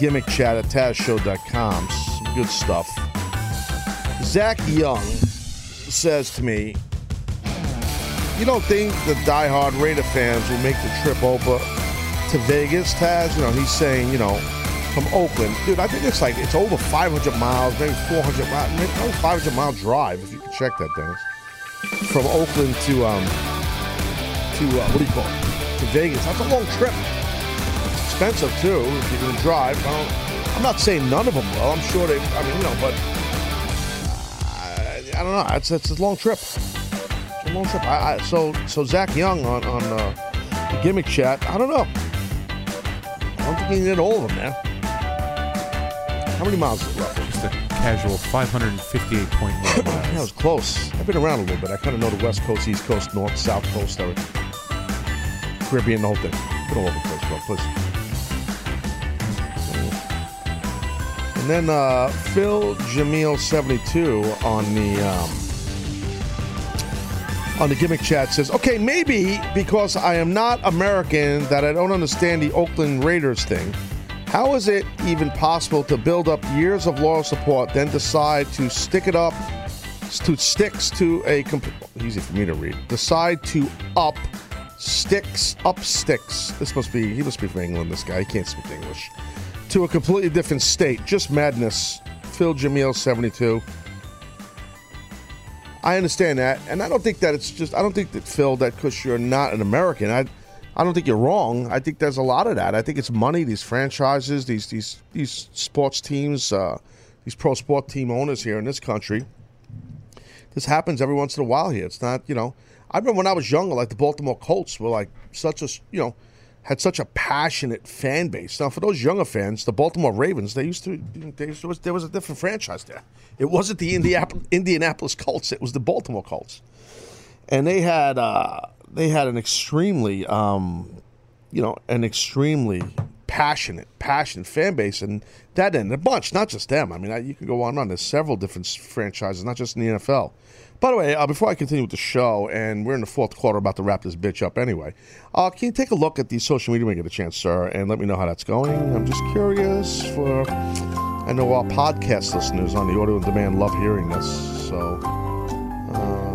gimmick chat at TazShow.com. Some good stuff. Zach Young says to me, You don't think the diehard Raider fans will make the trip over to Vegas, Taz? You know, he's saying, you know, from Oakland. Dude, I think it's like, it's over 500 miles, maybe 400 miles, maybe oh, 500 mile drive, if you can check that, Dennis. From Oakland to, um, to, uh, what do you call it? To Vegas. That's a long trip. It's expensive, too, if you're going to drive. I am not saying none of them will. I'm sure they, I mean, you know, but I, I don't know. It's, it's a long trip. It's a long trip. I, I, so, so Zach Young on, on uh, the gimmick chat, I don't know. I don't think he did all of them, man. How many miles is it roughly? Casual 558.1 miles. That was close. I've been around a little bit. I kind of know the West Coast, East Coast, North, South Coast, everything. Caribbean, the whole thing. Been all over the place, bro. Please. And then uh, Phil Jamil seventy two on the um, on the gimmick chat says, "Okay, maybe because I am not American that I don't understand the Oakland Raiders thing. How is it even possible to build up years of loyal support, then decide to stick it up to sticks to a comp- easy for me to read. Decide to up sticks up sticks. This must be he must be from England. This guy he can't speak English. to a completely different state. Just madness. Phil Jamil, 72. I understand that, and I don't think that it's just. I don't think that Phil, that because you're not an American, I, I don't think you're wrong. I think there's a lot of that. I think it's money. These franchises, these these these sports teams, uh, these pro sport team owners here in this country. This happens every once in a while here. It's not, you know. I remember when I was younger, like the Baltimore Colts were like such a, you know, had such a passionate fan base. Now, for those younger fans, the Baltimore Ravens, they used to, they used to was, there was a different franchise there. It wasn't the Indianapolis, Indianapolis Colts; it was the Baltimore Colts, and they had uh, they had an extremely, um, you know, an extremely passionate, passionate fan base, and that ended a bunch. Not just them. I mean, I, you could go on and on. There's several different franchises, not just in the NFL. By the way, uh, before I continue with the show, and we're in the fourth quarter, about to wrap this bitch up anyway. Uh, can you take a look at the social media when you get a chance, sir, and let me know how that's going? I'm just curious. For I know our podcast listeners on the audio on demand love hearing this. So, uh,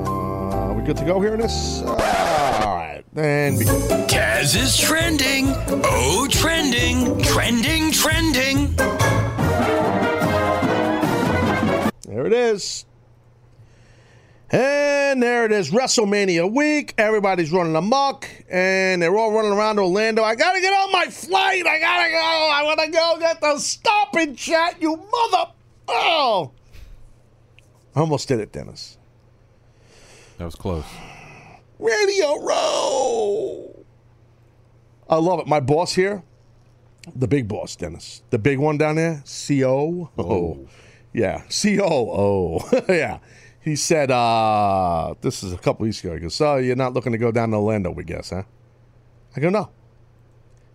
good to go hearing this? Uh, all right, and begin. Taz is trending. Oh, trending, trending, trending. There it is. And there it is, WrestleMania week. Everybody's running amok, and they're all running around Orlando. I gotta get on my flight. I gotta go. I wanna go get the stopping chat. You mother. Oh, I almost did it, Dennis. That was close. Radio Row. I love it. My boss here, the big boss, Dennis, the big one down there, CO. Oh, yeah, COO. yeah. He said, uh, this is a couple weeks ago. He goes, So you're not looking to go down to Orlando, we guess, huh? I go, No.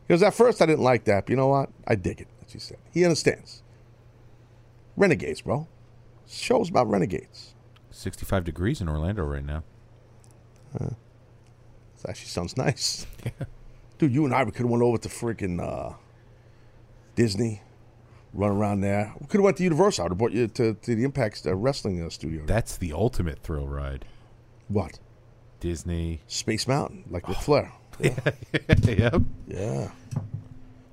He goes, At first I didn't like that, but you know what? I dig it. He said. He understands. Renegades, bro. Show's about renegades. 65 degrees in Orlando right now. This actually sounds nice. Dude, you and I, we could have went over to freaking uh, Disney, run around there. We could have went to Universal. I would have brought you to, to the Impact uh, Wrestling uh, Studio. That's the ultimate thrill ride. What? Disney. Space Mountain, like with Flair. Yeah. yep. Yeah.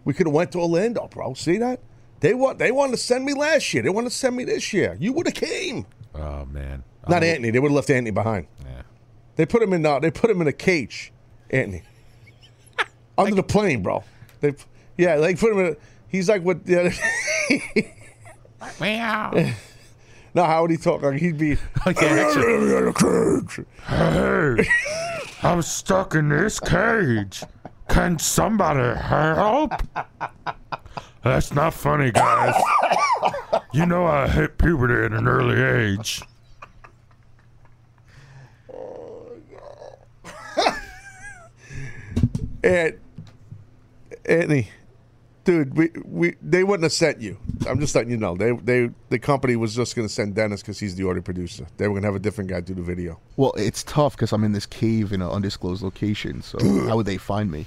We could have went to Orlando, bro. See that? They want they wanted to send me last year. They want to send me this year. You would have came. Oh man. Not Oh, Anthony. They would have left Anthony behind. Yeah. They put him in. Uh, they put him in a cage, Anthony, under the plane, bro. They, yeah, they put him in. A, he's like what? Yeah, Meow. no, how would he talk? Like he'd be. Hey, I'm stuck in this cage. Can somebody help? That's not funny, guys. You know I hit puberty at an early age. And Anthony, dude, we, we they wouldn't have sent you. I'm just letting you know. They they the company was just going to send Dennis because he's the audio producer. They were going to have a different guy do the video. Well, it's tough because I'm in this cave in an undisclosed location. So how would they find me?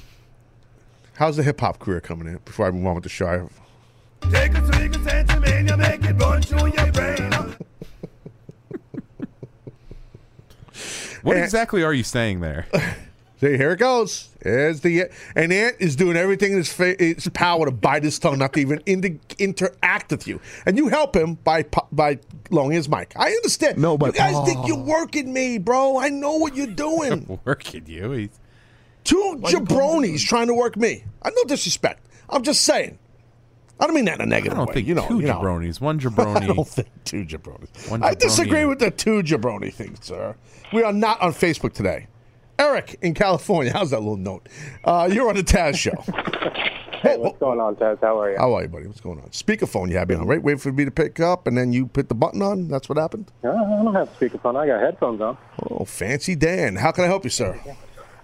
How's the hip hop career coming in? Before I move on with the show, Take a swig of Santamania, make it run through your brain. What And- exactly are you saying there? See, here it goes. There's the and Ant is doing everything in his, fa- his power to bite his tongue, not to even inter- interact with you, and you help him by pu- by lowering his mic. I understand. No, but- you guys think Oh. you're working me, bro. I know what you're doing. Working you. He's, Two jabronis trying to work me. I no disrespect. I'm just saying. I don't mean that in a negative don't way. think you know, two you know. jabronis. One I don't think two jabronis. One I disagree with the two jabroni thing, sir. We are not on Facebook today. Eric in California. How's that little note? Uh, you're on the Taz show. Hey, what's going on, Taz? How are you? How are you, buddy? What's going on? Speakerphone you had me on, right? Wait for me to pick up, and then you put the button on. That's what happened. Uh, I don't have speakerphone. I got headphones on. Oh, fancy Dan. How can I help you, sir?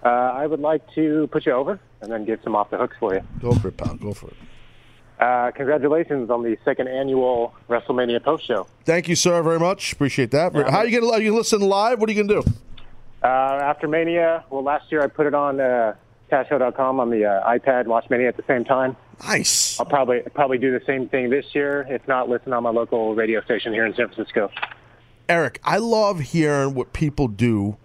Uh, I would like to put you over and then get some off the hooks for you. Go for it, pal. Go for it. Uh, congratulations on the second annual WrestleMania post show. Thank you, sir, very much. Appreciate that. How you gonna? Are you gonna listen live? What are you gonna do? Uh, after Mania, well, last year I put it on uh, TazShow.com on the uh, iPad, watch Mania at the same time. Nice. I'll probably probably do the same thing this year. If not, listen on my local radio station here in San Francisco. Eric, I love hearing what people do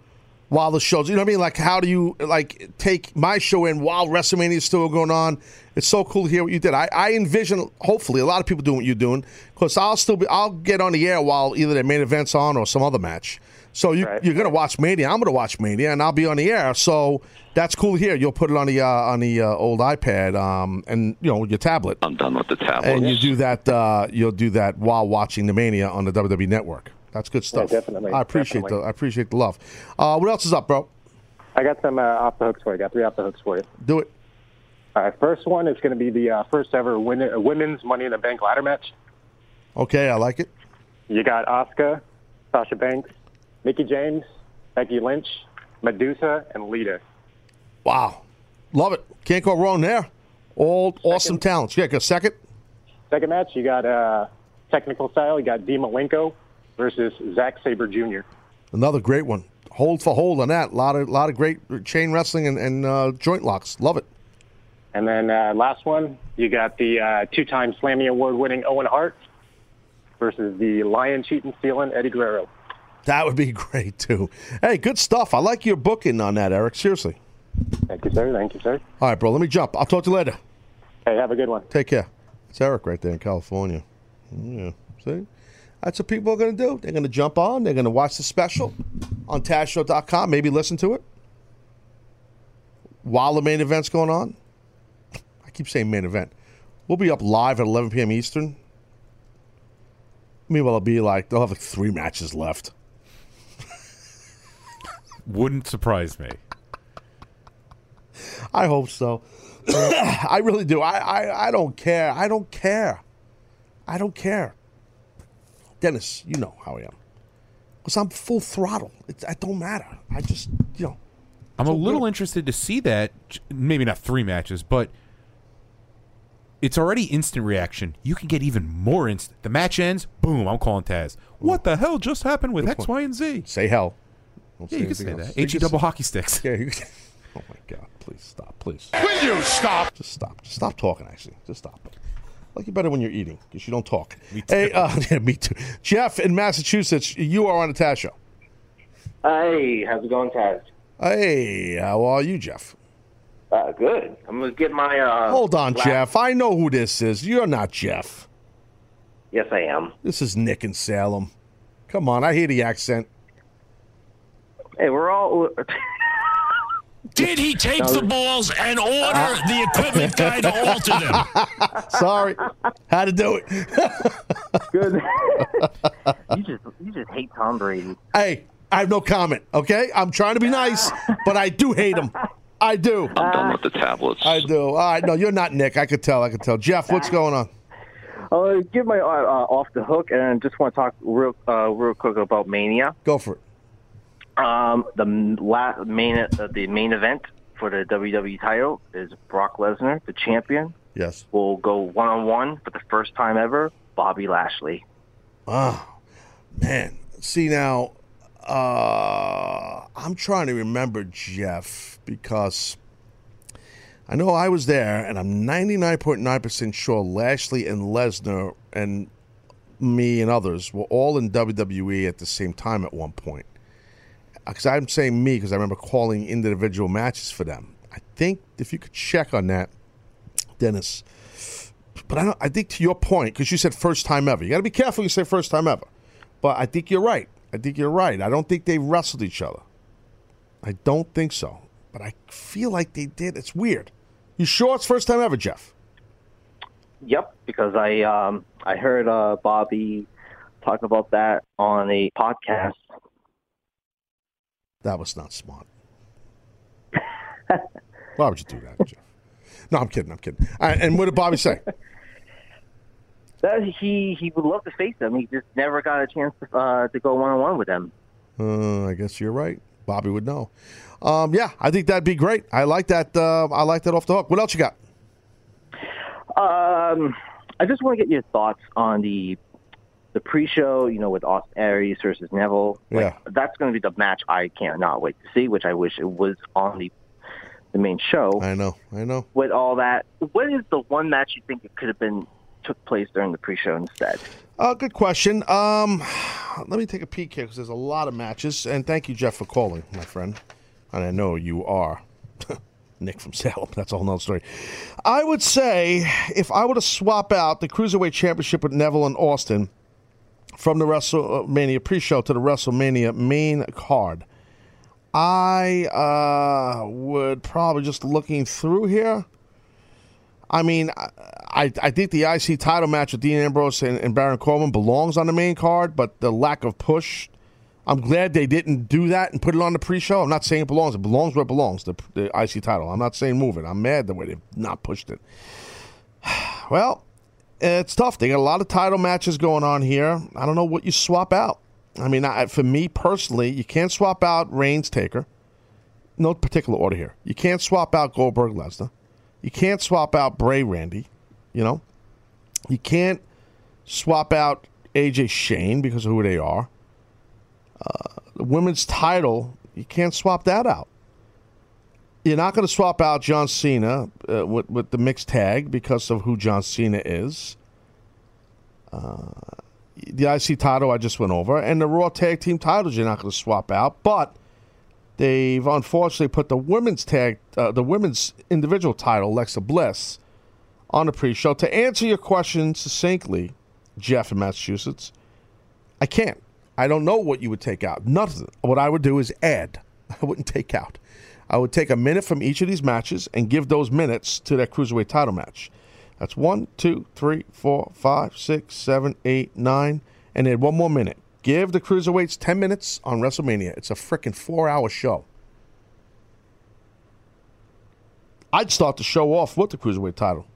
while the shows. You know what I mean? Like, how do you like take my show in while WrestleMania is still going on? It's so cool to hear what you did. I, I envision, hopefully, a lot of people doing what you're doing because I'll still be, I'll get on the air while either the main event's on or some other match. So you, you're gonna watch Mania. I'm gonna watch Mania, and I'll be on the air. So that's cool Here. You'll put it on the uh, on the uh, old iPad, um, and you know your tablet. I'm done with the tablet. And you do that. Uh, you'll do that while watching the Mania on the WWE Network. That's good stuff. definitely, I appreciate definitely. the I appreciate the love. Uh, what else is up, bro? I got some uh, off the hooks for you. I Got three off the hooks for you. Do it. All right, first one is going to be the uh, first ever win- uh, women's Money in the Bank ladder match. Okay, I like it. You got Asuka, Sasha Banks, Mickie James, Becky Lynch, Medusa, and Lita. Wow, love it. Can't go wrong there. All awesome talents. Yeah, go second. Second match, you got uh, technical style. You got Dean Malenko versus Zack Sabre Jr. Another great one. Hold for hold on that. A lot of lot of great chain wrestling and, and uh, joint locks. Love it. And then uh, last one, you got the uh, two-time Slammy Award-winning Owen Hart versus the lion cheating stealing Eddie Guerrero. That would be great too. Hey, good stuff. I like your booking on that, Eric. Seriously. Thank you, sir. Thank you, sir. All right, bro. Let me jump. I'll talk to you later. Hey, have a good one. Take care. It's Eric right there in California. Yeah. See? That's what people are going to do. They're going to jump on. They're going to watch the special on TazShow.com. Maybe listen to it while the main event's going on. I keep saying main event. We'll be up live at 11 p.m. Eastern. Meanwhile, it'll be like they'll have like three matches left. Wouldn't surprise me. I hope so. I really do. I, I, I don't care. I don't care. I don't care. Dennis, you know how I am. Because I'm full throttle. It, it don't matter. I just, you know. I'm a little interested to see that. Maybe not three matches, but it's already instant reaction. You can get even more instant. The match ends, boom, I'm calling Taz. What the hell just happened with X, Y, and Z? Say hell. Don't Yeah, you can say anything that. else. HE double say- hockey sticks. Yeah, you can- Oh my God! Please stop. Please. Will you stop? Just stop. Just stop talking. Actually, just stop. Like you better when you're eating because you don't talk. Me too. Hey, uh, yeah, me too. Jeff in Massachusetts, you are on a Taz show. Hey, how's it going, Taz? Hey, how are you, Jeff? Uh, good. I'm gonna get my. Uh, Hold on, last- Jeff. I know who this is. You're not Jeff. Yes, I am. This is Nick in Salem. Come on, I hear the accent. Hey, we're all. Did he take the balls and order the equipment guy to alter them? Sorry, how to do it. Good. you just you just hate Tom Brady. Hey, I have no comment. Okay, I'm trying to be nice, but I do hate him. I do. I'm done with the tablets. I do. All right, no, you're not Nick. I could tell. I could tell. Jeff, what's going on? I'll give my uh, uh, off the hook and just want to talk real uh, real quick about Mania. Go for it. Um, the la- main uh, the main event for the WWE title is Brock Lesnar, the champion, Yes. will go one on one for the first time ever. Bobby Lashley. Oh, man. See now, uh, I'm trying to remember Jeff because I know I was there, and I'm 99.9% sure Lashley and Lesnar and me and others were all in WWE at the same time at one point. Because I'm saying me because I remember calling individual matches for them. I think if you could check on that, Dennis. But I, I think to your point, because you said first time ever. You got to be careful you say first time ever. But I think you're right. I think you're right. I don't think they wrestled each other. I don't think so. But I feel like they did. It's weird. You sure it's first time ever, Jeff? Yep, because I um I heard uh Bobby talk about that on a podcast. That was not smart. Why would you do that, Jeff? No, I'm kidding. I'm kidding. Right, and what did Bobby say? He he would love to face them. He just never got a chance to, uh, to go one on one with them. Uh, I guess you're right. Bobby would know. Um, yeah, I think that'd be great. I like that. Uh, I like that off the hook. What else you got? Um, I just want to get your thoughts on the the pre-show. You know, with Austin Aries versus Neville. Like, that's going to be the match I cannot wait to see. Which I wish it was on the the main show. I know. I know. With all that, what is the one match you think it could have been took place during the pre-show instead? Uh, good question. Um, let me take a peek here because there's a lot of matches. And thank you, Jeff, for calling, my friend. And I know you are Nick from Salem. That's a whole nother story. I would say if I were to swap out the Cruiserweight Championship with Neville and Austin from the WrestleMania pre-show to the WrestleMania main card, I uh, would probably just looking through here. I mean, I, I think the IC title match with Dean Ambrose and, and Baron Corbin belongs on the main card, but the lack of push, I'm glad they didn't do that and put it on the pre-show. I'm not saying it belongs; it belongs where it belongs. The, the IC title. I'm not saying move it. I'm mad the way they've not pushed it. Well, it's tough. They got a lot of title matches going on here. I don't know what you swap out. I mean, I, for me personally, you can't swap out Reigns Taker. No particular order here. You can't swap out Goldberg Lesnar. You can't swap out Bray Randy. You know, you can't swap out AJ Shane because of who they are. Uh, the women's title, you can't swap that out. You're not going to swap out John Cena uh, with, with the mixed tag because of who John Cena is. Uh, the IC title I just went over, and the Raw Tag Team titles you're not going to swap out, but they've unfortunately put the women's tag, uh, the women's individual title, Alexa Bliss, on the pre-show. To answer your question succinctly, Jeff in Massachusetts, I can't. I don't know what you would take out. Nothing. What I would do is add. I wouldn't take out. I would take a minute from each of these matches and give those minutes to that cruiserweight title match. That's one, two, three, four, five, six, seven, eight, nine, and then one more minute. Give the cruiserweights ten minutes on WrestleMania. It's a freaking four-hour show. I'd start the show off with the cruiserweight title.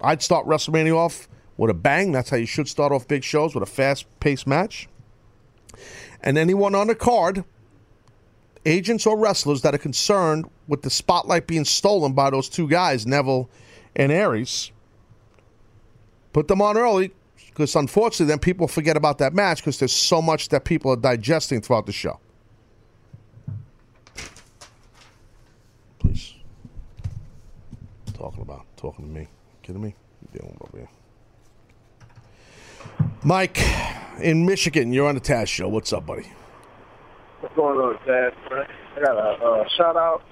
I'd start WrestleMania off with a bang. That's how you should start off big shows with a fast-paced match. And anyone on the card, agents or wrestlers that are concerned with the spotlight being stolen by those two guys, Neville and Aries, put them on early because unfortunately then people forget about that match because there's so much that people are digesting throughout the show. Please. Talking about, talking to me. Kidding me? You dealing over here. Mike in Michigan, you're on the Taz show. What's up, buddy? What's going on, Dad? I got a uh, shout out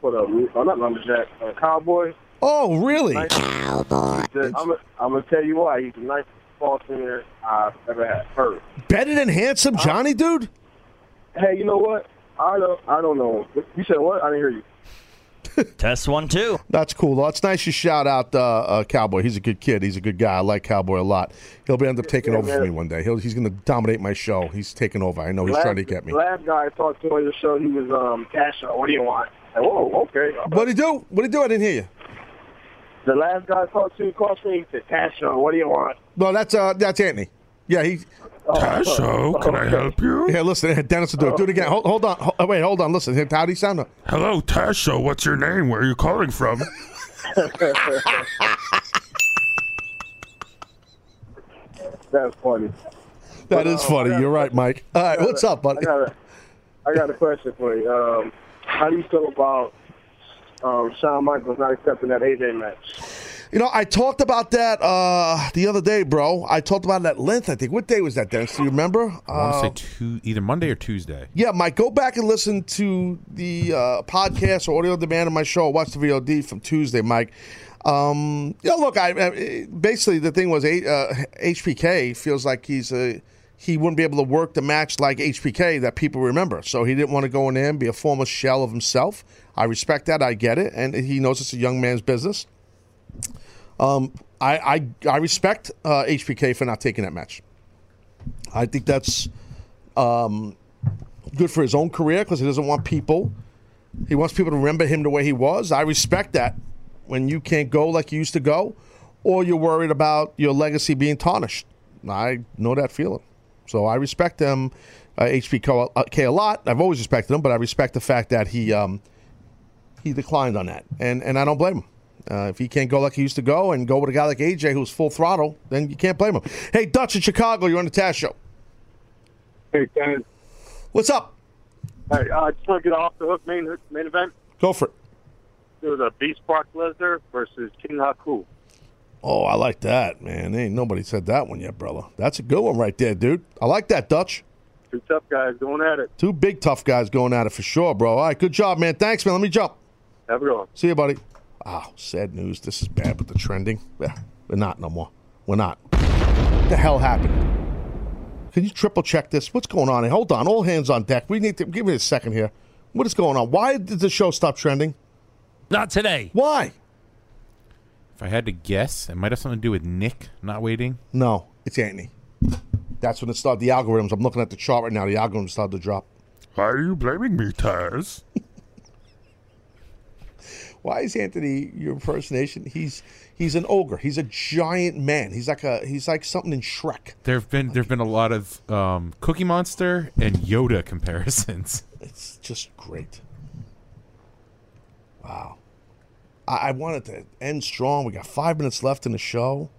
for the, oh, not Lumberjack, uh, Cowboy. Oh, really? Cowboy. I'm, I'm going to tell you why. He's the nicest ball singer I've ever had, heard. Better than handsome Johnny, dude? Hey, you know what? I don't, I don't know. You said what? I didn't hear you. Test one, too. That's cool. Well, it's nice you shout out uh, uh, Cowboy. He's a good kid. He's a good guy. I like Cowboy a lot. He'll be end up taking Yeah, over for me one day. He'll, he's going to dominate my show. He's taking over. I know he's last, trying to get me. The last guy I talked to on your show, he was um, cash out. What do you want? Like, Whoa, okay. What'd he do? What'd he do? I didn't hear you. The last guy I talked to called me. He said, cash out. What do you want? No, that's uh, that's Anthony. Yeah, he. Tasho, can I help you? Yeah, listen, Dennis will do it. Do it again. Hold, hold on. Ho- wait, hold on. Listen, how do you sound? Hello, Tasho. What's your name? Where are you calling from? That's funny. That is Uh, funny. I got- You're right, Mike. All right, I got what's up, buddy? I got, a, I got a question for you. Um, how do you feel about um, Shawn Michaels not accepting that AJ match? You know, I talked about that uh, the other day, bro. I talked about it at length. I think. What day was that, Dennis? Do you remember? I want Uh, to say two, either Monday or Tuesday. Yeah, Mike, go back and listen to the uh, podcast or audio demand of my show. Watch the VOD from Tuesday, Mike. Um, you know, look, I, I basically the thing was uh, HBK feels like he's a he wouldn't be able to work the match like HBK that people remember. So he didn't want to go in there and be a former shell of himself. I respect that. I get it, and he knows it's a young man's business. Um, I, I I respect uh, HBK for not taking that match. I think that's um, good for his own career because he doesn't want people. He wants people to remember him the way he was. I respect that when you can't go like you used to go, or you're worried about your legacy being tarnished. I know that feeling, so I respect him, uh, HBK a lot. I've always respected him, but I respect the fact that he um, he declined on that, and and I don't blame him. Uh, if he can't go like he used to go and go with a guy like AJ who's full throttle, then you can't blame him. Hey, Dutch in Chicago, you're on the Taz show. Hey, Dennis. What's up? Hey, uh, I just want to get off the hook main main event. Go for it. It was a Beast Brock Lesnar versus King Haku. Oh, I like that, man. Ain't nobody said that one yet, brother. That's a good one right there, dude. I like that, Dutch. Two tough guys going at it. Two big tough guys going at it for sure, bro. All right, good job, man. Thanks, man. Let me jump. Have a good one. See you, buddy. Oh, sad news. This is bad with the trending. Yeah, we're not no more. We're not. What the hell happened? Can you triple check this? What's going on? here? Hold on. All hands on deck. We need to give me a second here. What is going on? Why did the show stop trending? Not today. Why? If I had to guess, it might have something to do with Nick not waiting. No, it's Anthony. That's when it started. The algorithms. I'm looking at the chart right now. The algorithms started to drop. Why are you blaming me, Taz? Why is Anthony your impersonation? He's he's an ogre. He's a giant man. He's like a he's like something in Shrek. There've been there've been a lot of um, Cookie Monster and Yoda comparisons. It's just great. Wow. I, I wanted to end strong. We got five minutes left in the show.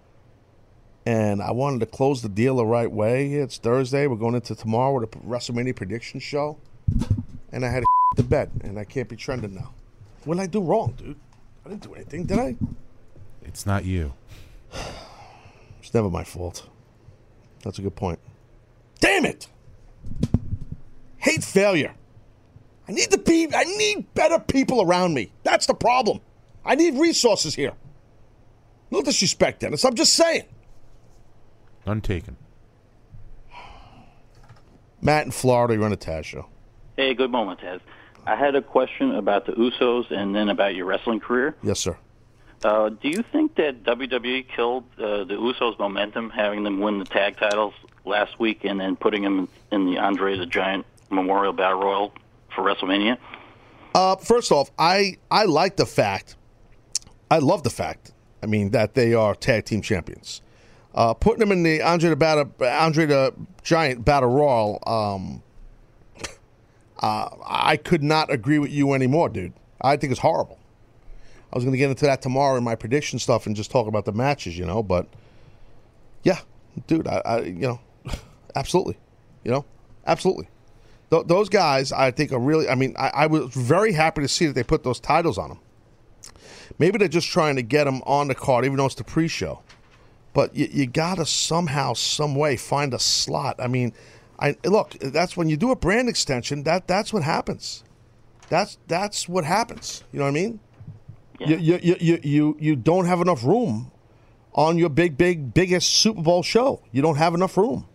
And I wanted to close the deal the right way. It's Thursday. We're going into tomorrow with a WrestleMania prediction show. And I had to to bed. And I can't be trending now. What did I do wrong, dude? I didn't do anything, did I? It's not you. It's never my fault. That's a good point. Damn it! Hate failure. I need the be I need better people around me. That's the problem. I need resources here. No disrespect, Dennis. I'm just saying. Untaken. Matt in Florida, you're on a Taz show. Hey, good moment, Taz. I had a question about the Usos and then about your wrestling career. Yes, sir. Uh, do you think that WWE killed uh, the Usos' momentum, having them win the tag titles last week and then putting them in the Andre the Giant Memorial Battle Royal for WrestleMania? Uh, first off, I I like the fact, I love the fact. I mean that they are tag team champions. Uh, putting them in the Andre the Battle, Andre the Giant Battle Royal. Um, uh, I could not agree with you anymore, dude. I think it's horrible. I was going to get into that tomorrow in my prediction stuff and just talk about the matches, you know. But yeah, dude, I, I you know, absolutely, you know, absolutely. Th- those guys, I think, are really. I mean, I, I was very happy to see that they put those titles on them. Maybe they're just trying to get them on the card, even though it's the pre-show. But you, you got to somehow, some way, find a slot. I mean, I look. That's when you do a brand extension. That that's what happens. That's that's what happens. You know what I mean? You, you, you, you, you, you don't have enough room on your big, big, biggest Super Bowl show. You don't have enough room.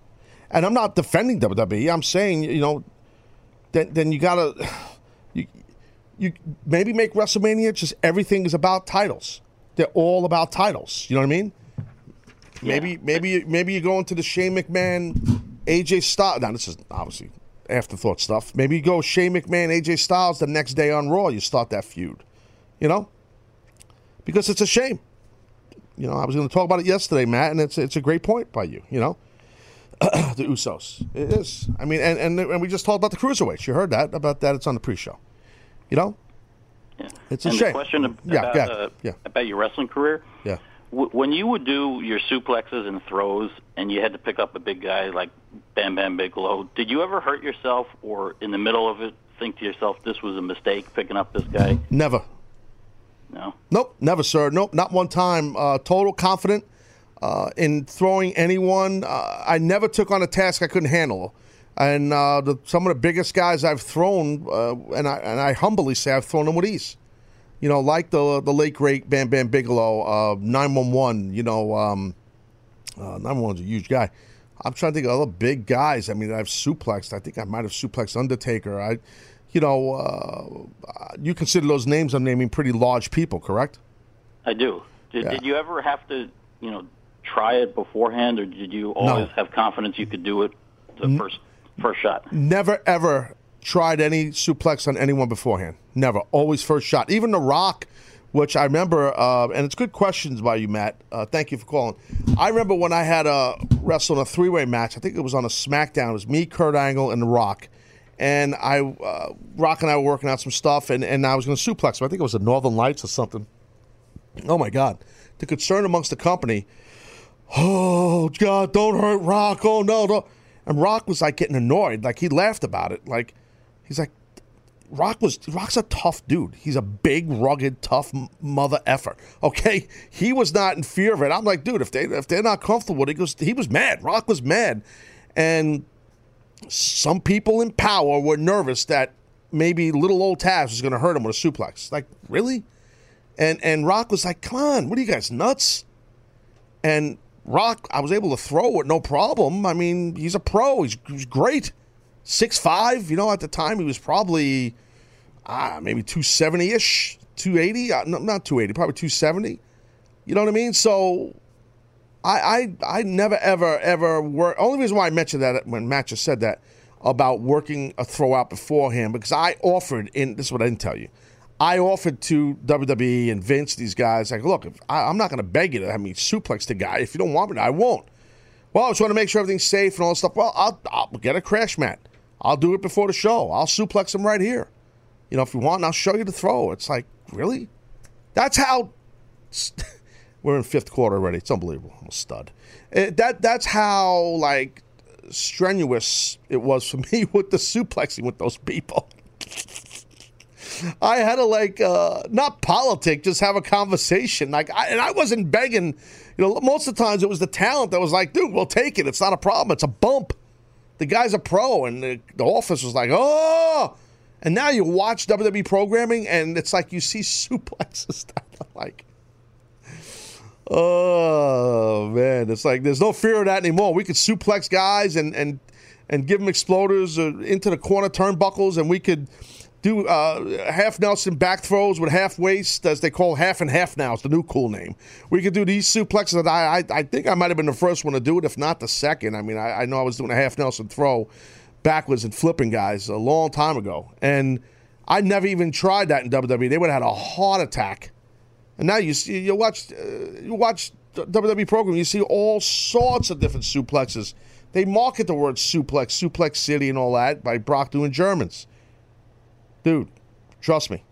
And I'm not defending WWE. I'm saying, you know, then then you gotta you you maybe make WrestleMania just everything is about titles. They're all about titles. You know what I mean? Maybe maybe maybe you go into the Shane McMahon, AJ Styles. Now this is obviously afterthought stuff. Maybe you go Shane McMahon, AJ Styles the next day on Raw. You start that feud. You know, because it's a shame. You know, I was going to talk about it yesterday, Matt, and it's it's a great point by you. You know, the Usos. It is. I mean, and, and and we just talked about the cruiserweights. You heard that about that. It's on the pre-show. You know, yeah. it's a and shame. question ab- yeah, about, yeah, uh, yeah, about your wrestling career, yeah. W- when you would do your suplexes and throws and you had to pick up a big guy like Bam Bam Bigelow, did you ever hurt yourself or in the middle of it think to yourself, this was a mistake picking up this guy? Never. No. Nope, never, sir. Nope, not one time. Uh, total confident uh, in throwing anyone. Uh, I never took on a task I couldn't handle. And uh, the, some of the biggest guys I've thrown, uh, and I and I humbly say I've thrown them with ease. You know, like the the late great Bam Bam Bigelow, nine one one. You know, um, uh, nine one one's a huge guy. I'm trying to think of other big guys. I mean, I've suplexed. I think I might have suplexed Undertaker. I, you know, uh, you consider those names I'm naming pretty large people, correct? I do. Did, Yeah. did you ever have to, you know, try it beforehand, or did you always have confidence you could do it the first first shot? Never ever tried any suplex on anyone beforehand. Never. Always first shot. Even The Rock, which I remember, uh, and it's good questions by you, Matt. Uh, thank you for calling. I remember when I had a wrestle in a three way match. I think it was on a SmackDown. It was me, Kurt Angle, and The Rock. And I, uh, Rock and I were working out some stuff, and, and I was going to suplex him. I think it was the Northern Lights or something. Oh my God! The concern amongst the company. Oh God! Don't hurt Rock! Oh no! Don't. And Rock was like getting annoyed. Like he laughed about it. Like he's like, Rock was Rock's a tough dude. He's a big, rugged, tough mother effer. Okay, he was not in fear of it. I'm like, dude, if they if they're not comfortable, he goes. He was mad. Rock was mad, and some people in power were nervous that maybe little old Taz was going to hurt him with a suplex. Like, really? And and Rock was like, come on, what are you guys nuts? And Rock, I was able to throw it no problem. I mean, he's a pro. He's, he's great. Six five. You know, at the time he was probably ah maybe two seventy ish, two eighty. Uh, no, not two eighty, probably two seventy. You know what I mean? So. I, I I never ever ever work. Only reason why I mentioned that when just said that about working a throw out beforehand because I offered in this is what I didn't tell you. I offered to WWE and Vince these guys like, look, I, I'm not going to beg you to have me suplex the guy. If you don't want me, to, I won't. Well, I just want to make sure everything's safe and all this stuff. Well, I'll, I'll get a crash mat. I'll do it before the show. I'll suplex him right here. You know, if you want, I'll show you the throw. It's like, really? That's how. We're in fifth quarter already. It's unbelievable. I'm a stud. It, that that's how like strenuous it was for me with the suplexing with those people. I had to like uh, not politic, just have a conversation. Like, I, and I wasn't begging. You know, most of the times it was the talent that was like, "Dude, we'll take it. It's not a problem. It's a bump." The guy's a pro, and the, the office was like, "Oh." And now you watch WWE programming, and it's like you see suplexes. like, oh man, it's like there's no fear of that anymore. We could suplex guys and and and give them exploders uh, into the corner turnbuckles, and we could do uh, half Nelson back throws with half waist, as they call half and half now. It's the new cool name. We could do these suplexes. I, I, I think I might have been the first one to do it, if not the second. I mean, I, I know I was doing a half Nelson throw backwards and flipping guys a long time ago. And I never even tried that in WWE. They would have had a heart attack. And now you see, you watch, uh, you watch WWE program, you see all sorts of different suplexes. They market the word suplex, suplex city, and all that by Brock doing Germans. Dude, trust me,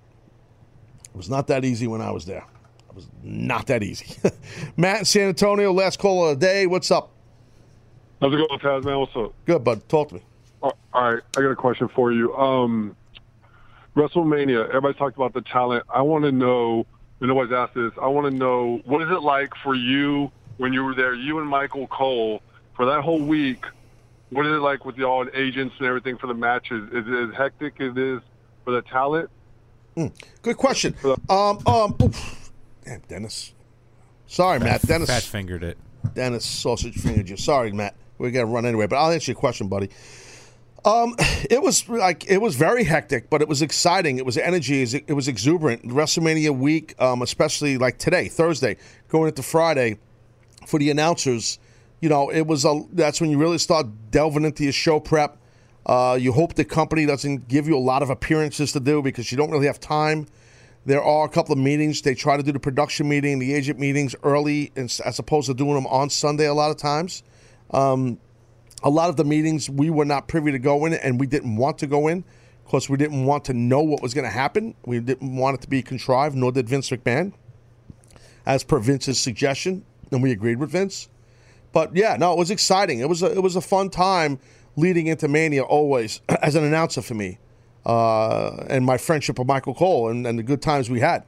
it was not that easy when I was there. It was not that easy. Matt in San Antonio, last call of the day. What's up? How's it going, Taz, man? What's up? Good, bud. Talk to me. All right, I got a question for you. Um, WrestleMania, everybody talked about the talent. I want to know, and nobody's asked this, I want to know what is it like for you when you were there, you and Michael Cole, for that whole week? What is it like with y'all and agents and everything for the matches? Is it as hectic as it is for the talent? Mm, good question. Um, um, oof. damn, Dennis. Sorry, Matt. Dennis fat fingered it. Dennis sausage fingered you. Sorry, Matt. We're gonna run anyway, but I'll answer your question, buddy. Um, it was like it was very hectic, but it was exciting. It was energy. It was exuberant. WrestleMania week, um, especially like today, Thursday, going into Friday, for the announcers. You know, it was a. That's when you really start delving into your show prep. Uh, you hope the company doesn't give you a lot of appearances to do because you don't really have time. There are a couple of meetings. They try to do the production meeting, the agent meetings early, as opposed to doing them on Sunday a lot of times. Um, a lot of the meetings we were not privy to go in, and we didn't want to go in because we didn't want to know what was going to happen. We didn't want it to be contrived, nor did Vince McMahon, as per Vince's suggestion, and we agreed with Vince. But yeah, no, it was exciting. It was a, it was a fun time leading into Mania always as an announcer for me, uh, and my friendship with Michael Cole and, and the good times we had.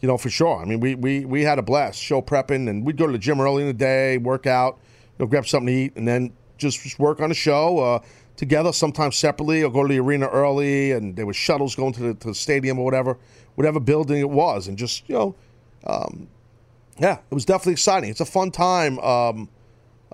You know, for sure. I mean, we, we, we had a blast show prepping, and we'd go to the gym early in the day, work out, you know, grab something to eat, and then just, just work on a show uh, together, sometimes separately, or go to the arena early, and there were shuttles going to the, to the stadium or whatever, whatever building it was, and just, you know, um, yeah, it was definitely exciting. It's a fun time, um,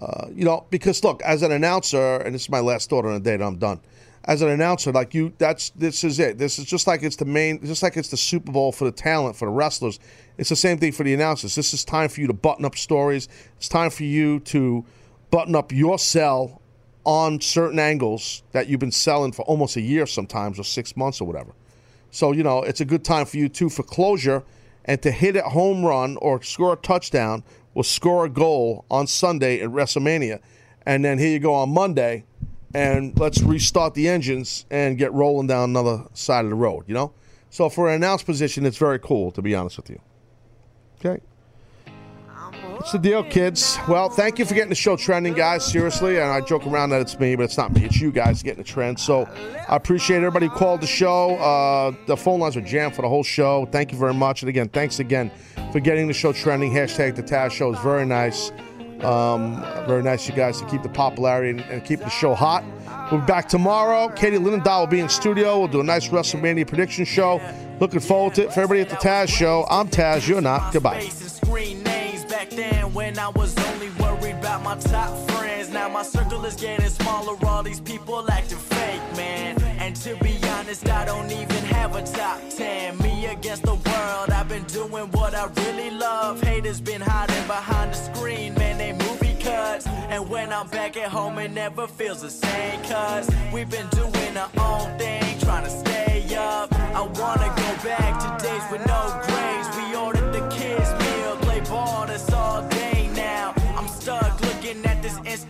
uh, you know, because look, as an announcer, and this is my last thought on the day, and I'm done. As an announcer, like you, that's this is it. This is just like it's the main, just like it's the Super Bowl for the talent, for the wrestlers. It's the same thing for the announcers. This is time for you to button up stories. It's time for you to button up your sell on certain angles that you've been selling for almost a year sometimes or six months or whatever. So, you know, it's a good time for you too for closure and to hit a home run or score a touchdown or score a goal on Sunday at WrestleMania. And then here you go on Monday and let's restart the engines and get rolling down another side of the road, you know? So for an announced position, it's very cool, to be honest with you. Okay. What's the deal, kids? Well, thank you for getting the show trending, guys. Seriously, and I joke around that it's me, but it's not me. It's you guys getting the trend. So I appreciate everybody who called the show. Uh, the phone lines were jammed for the whole show. Thank you very much. And again, thanks again for getting the show trending. Hashtag the Taz Show is very nice. Um, very nice, you guys, to keep the popularity and, and keep the show hot. We'll be back tomorrow. Katie Linendoll will be in studio. We'll do a nice WrestleMania prediction show. Looking forward to it. For everybody at the Taz Show, I'm Taz. You're not. Goodbye. Back then when I was only worried about my top friends. Now my circle is getting smaller, all these people acting fake, man. And to be honest, I don't even have a top 10. Me against the world, I've been doing what I really love. Haters been hiding behind the screen, man, they movie cuts. And when I'm back at home, it never feels the same, cuz we've been doing our own thing, trying to stay up. I wanna go back to days with no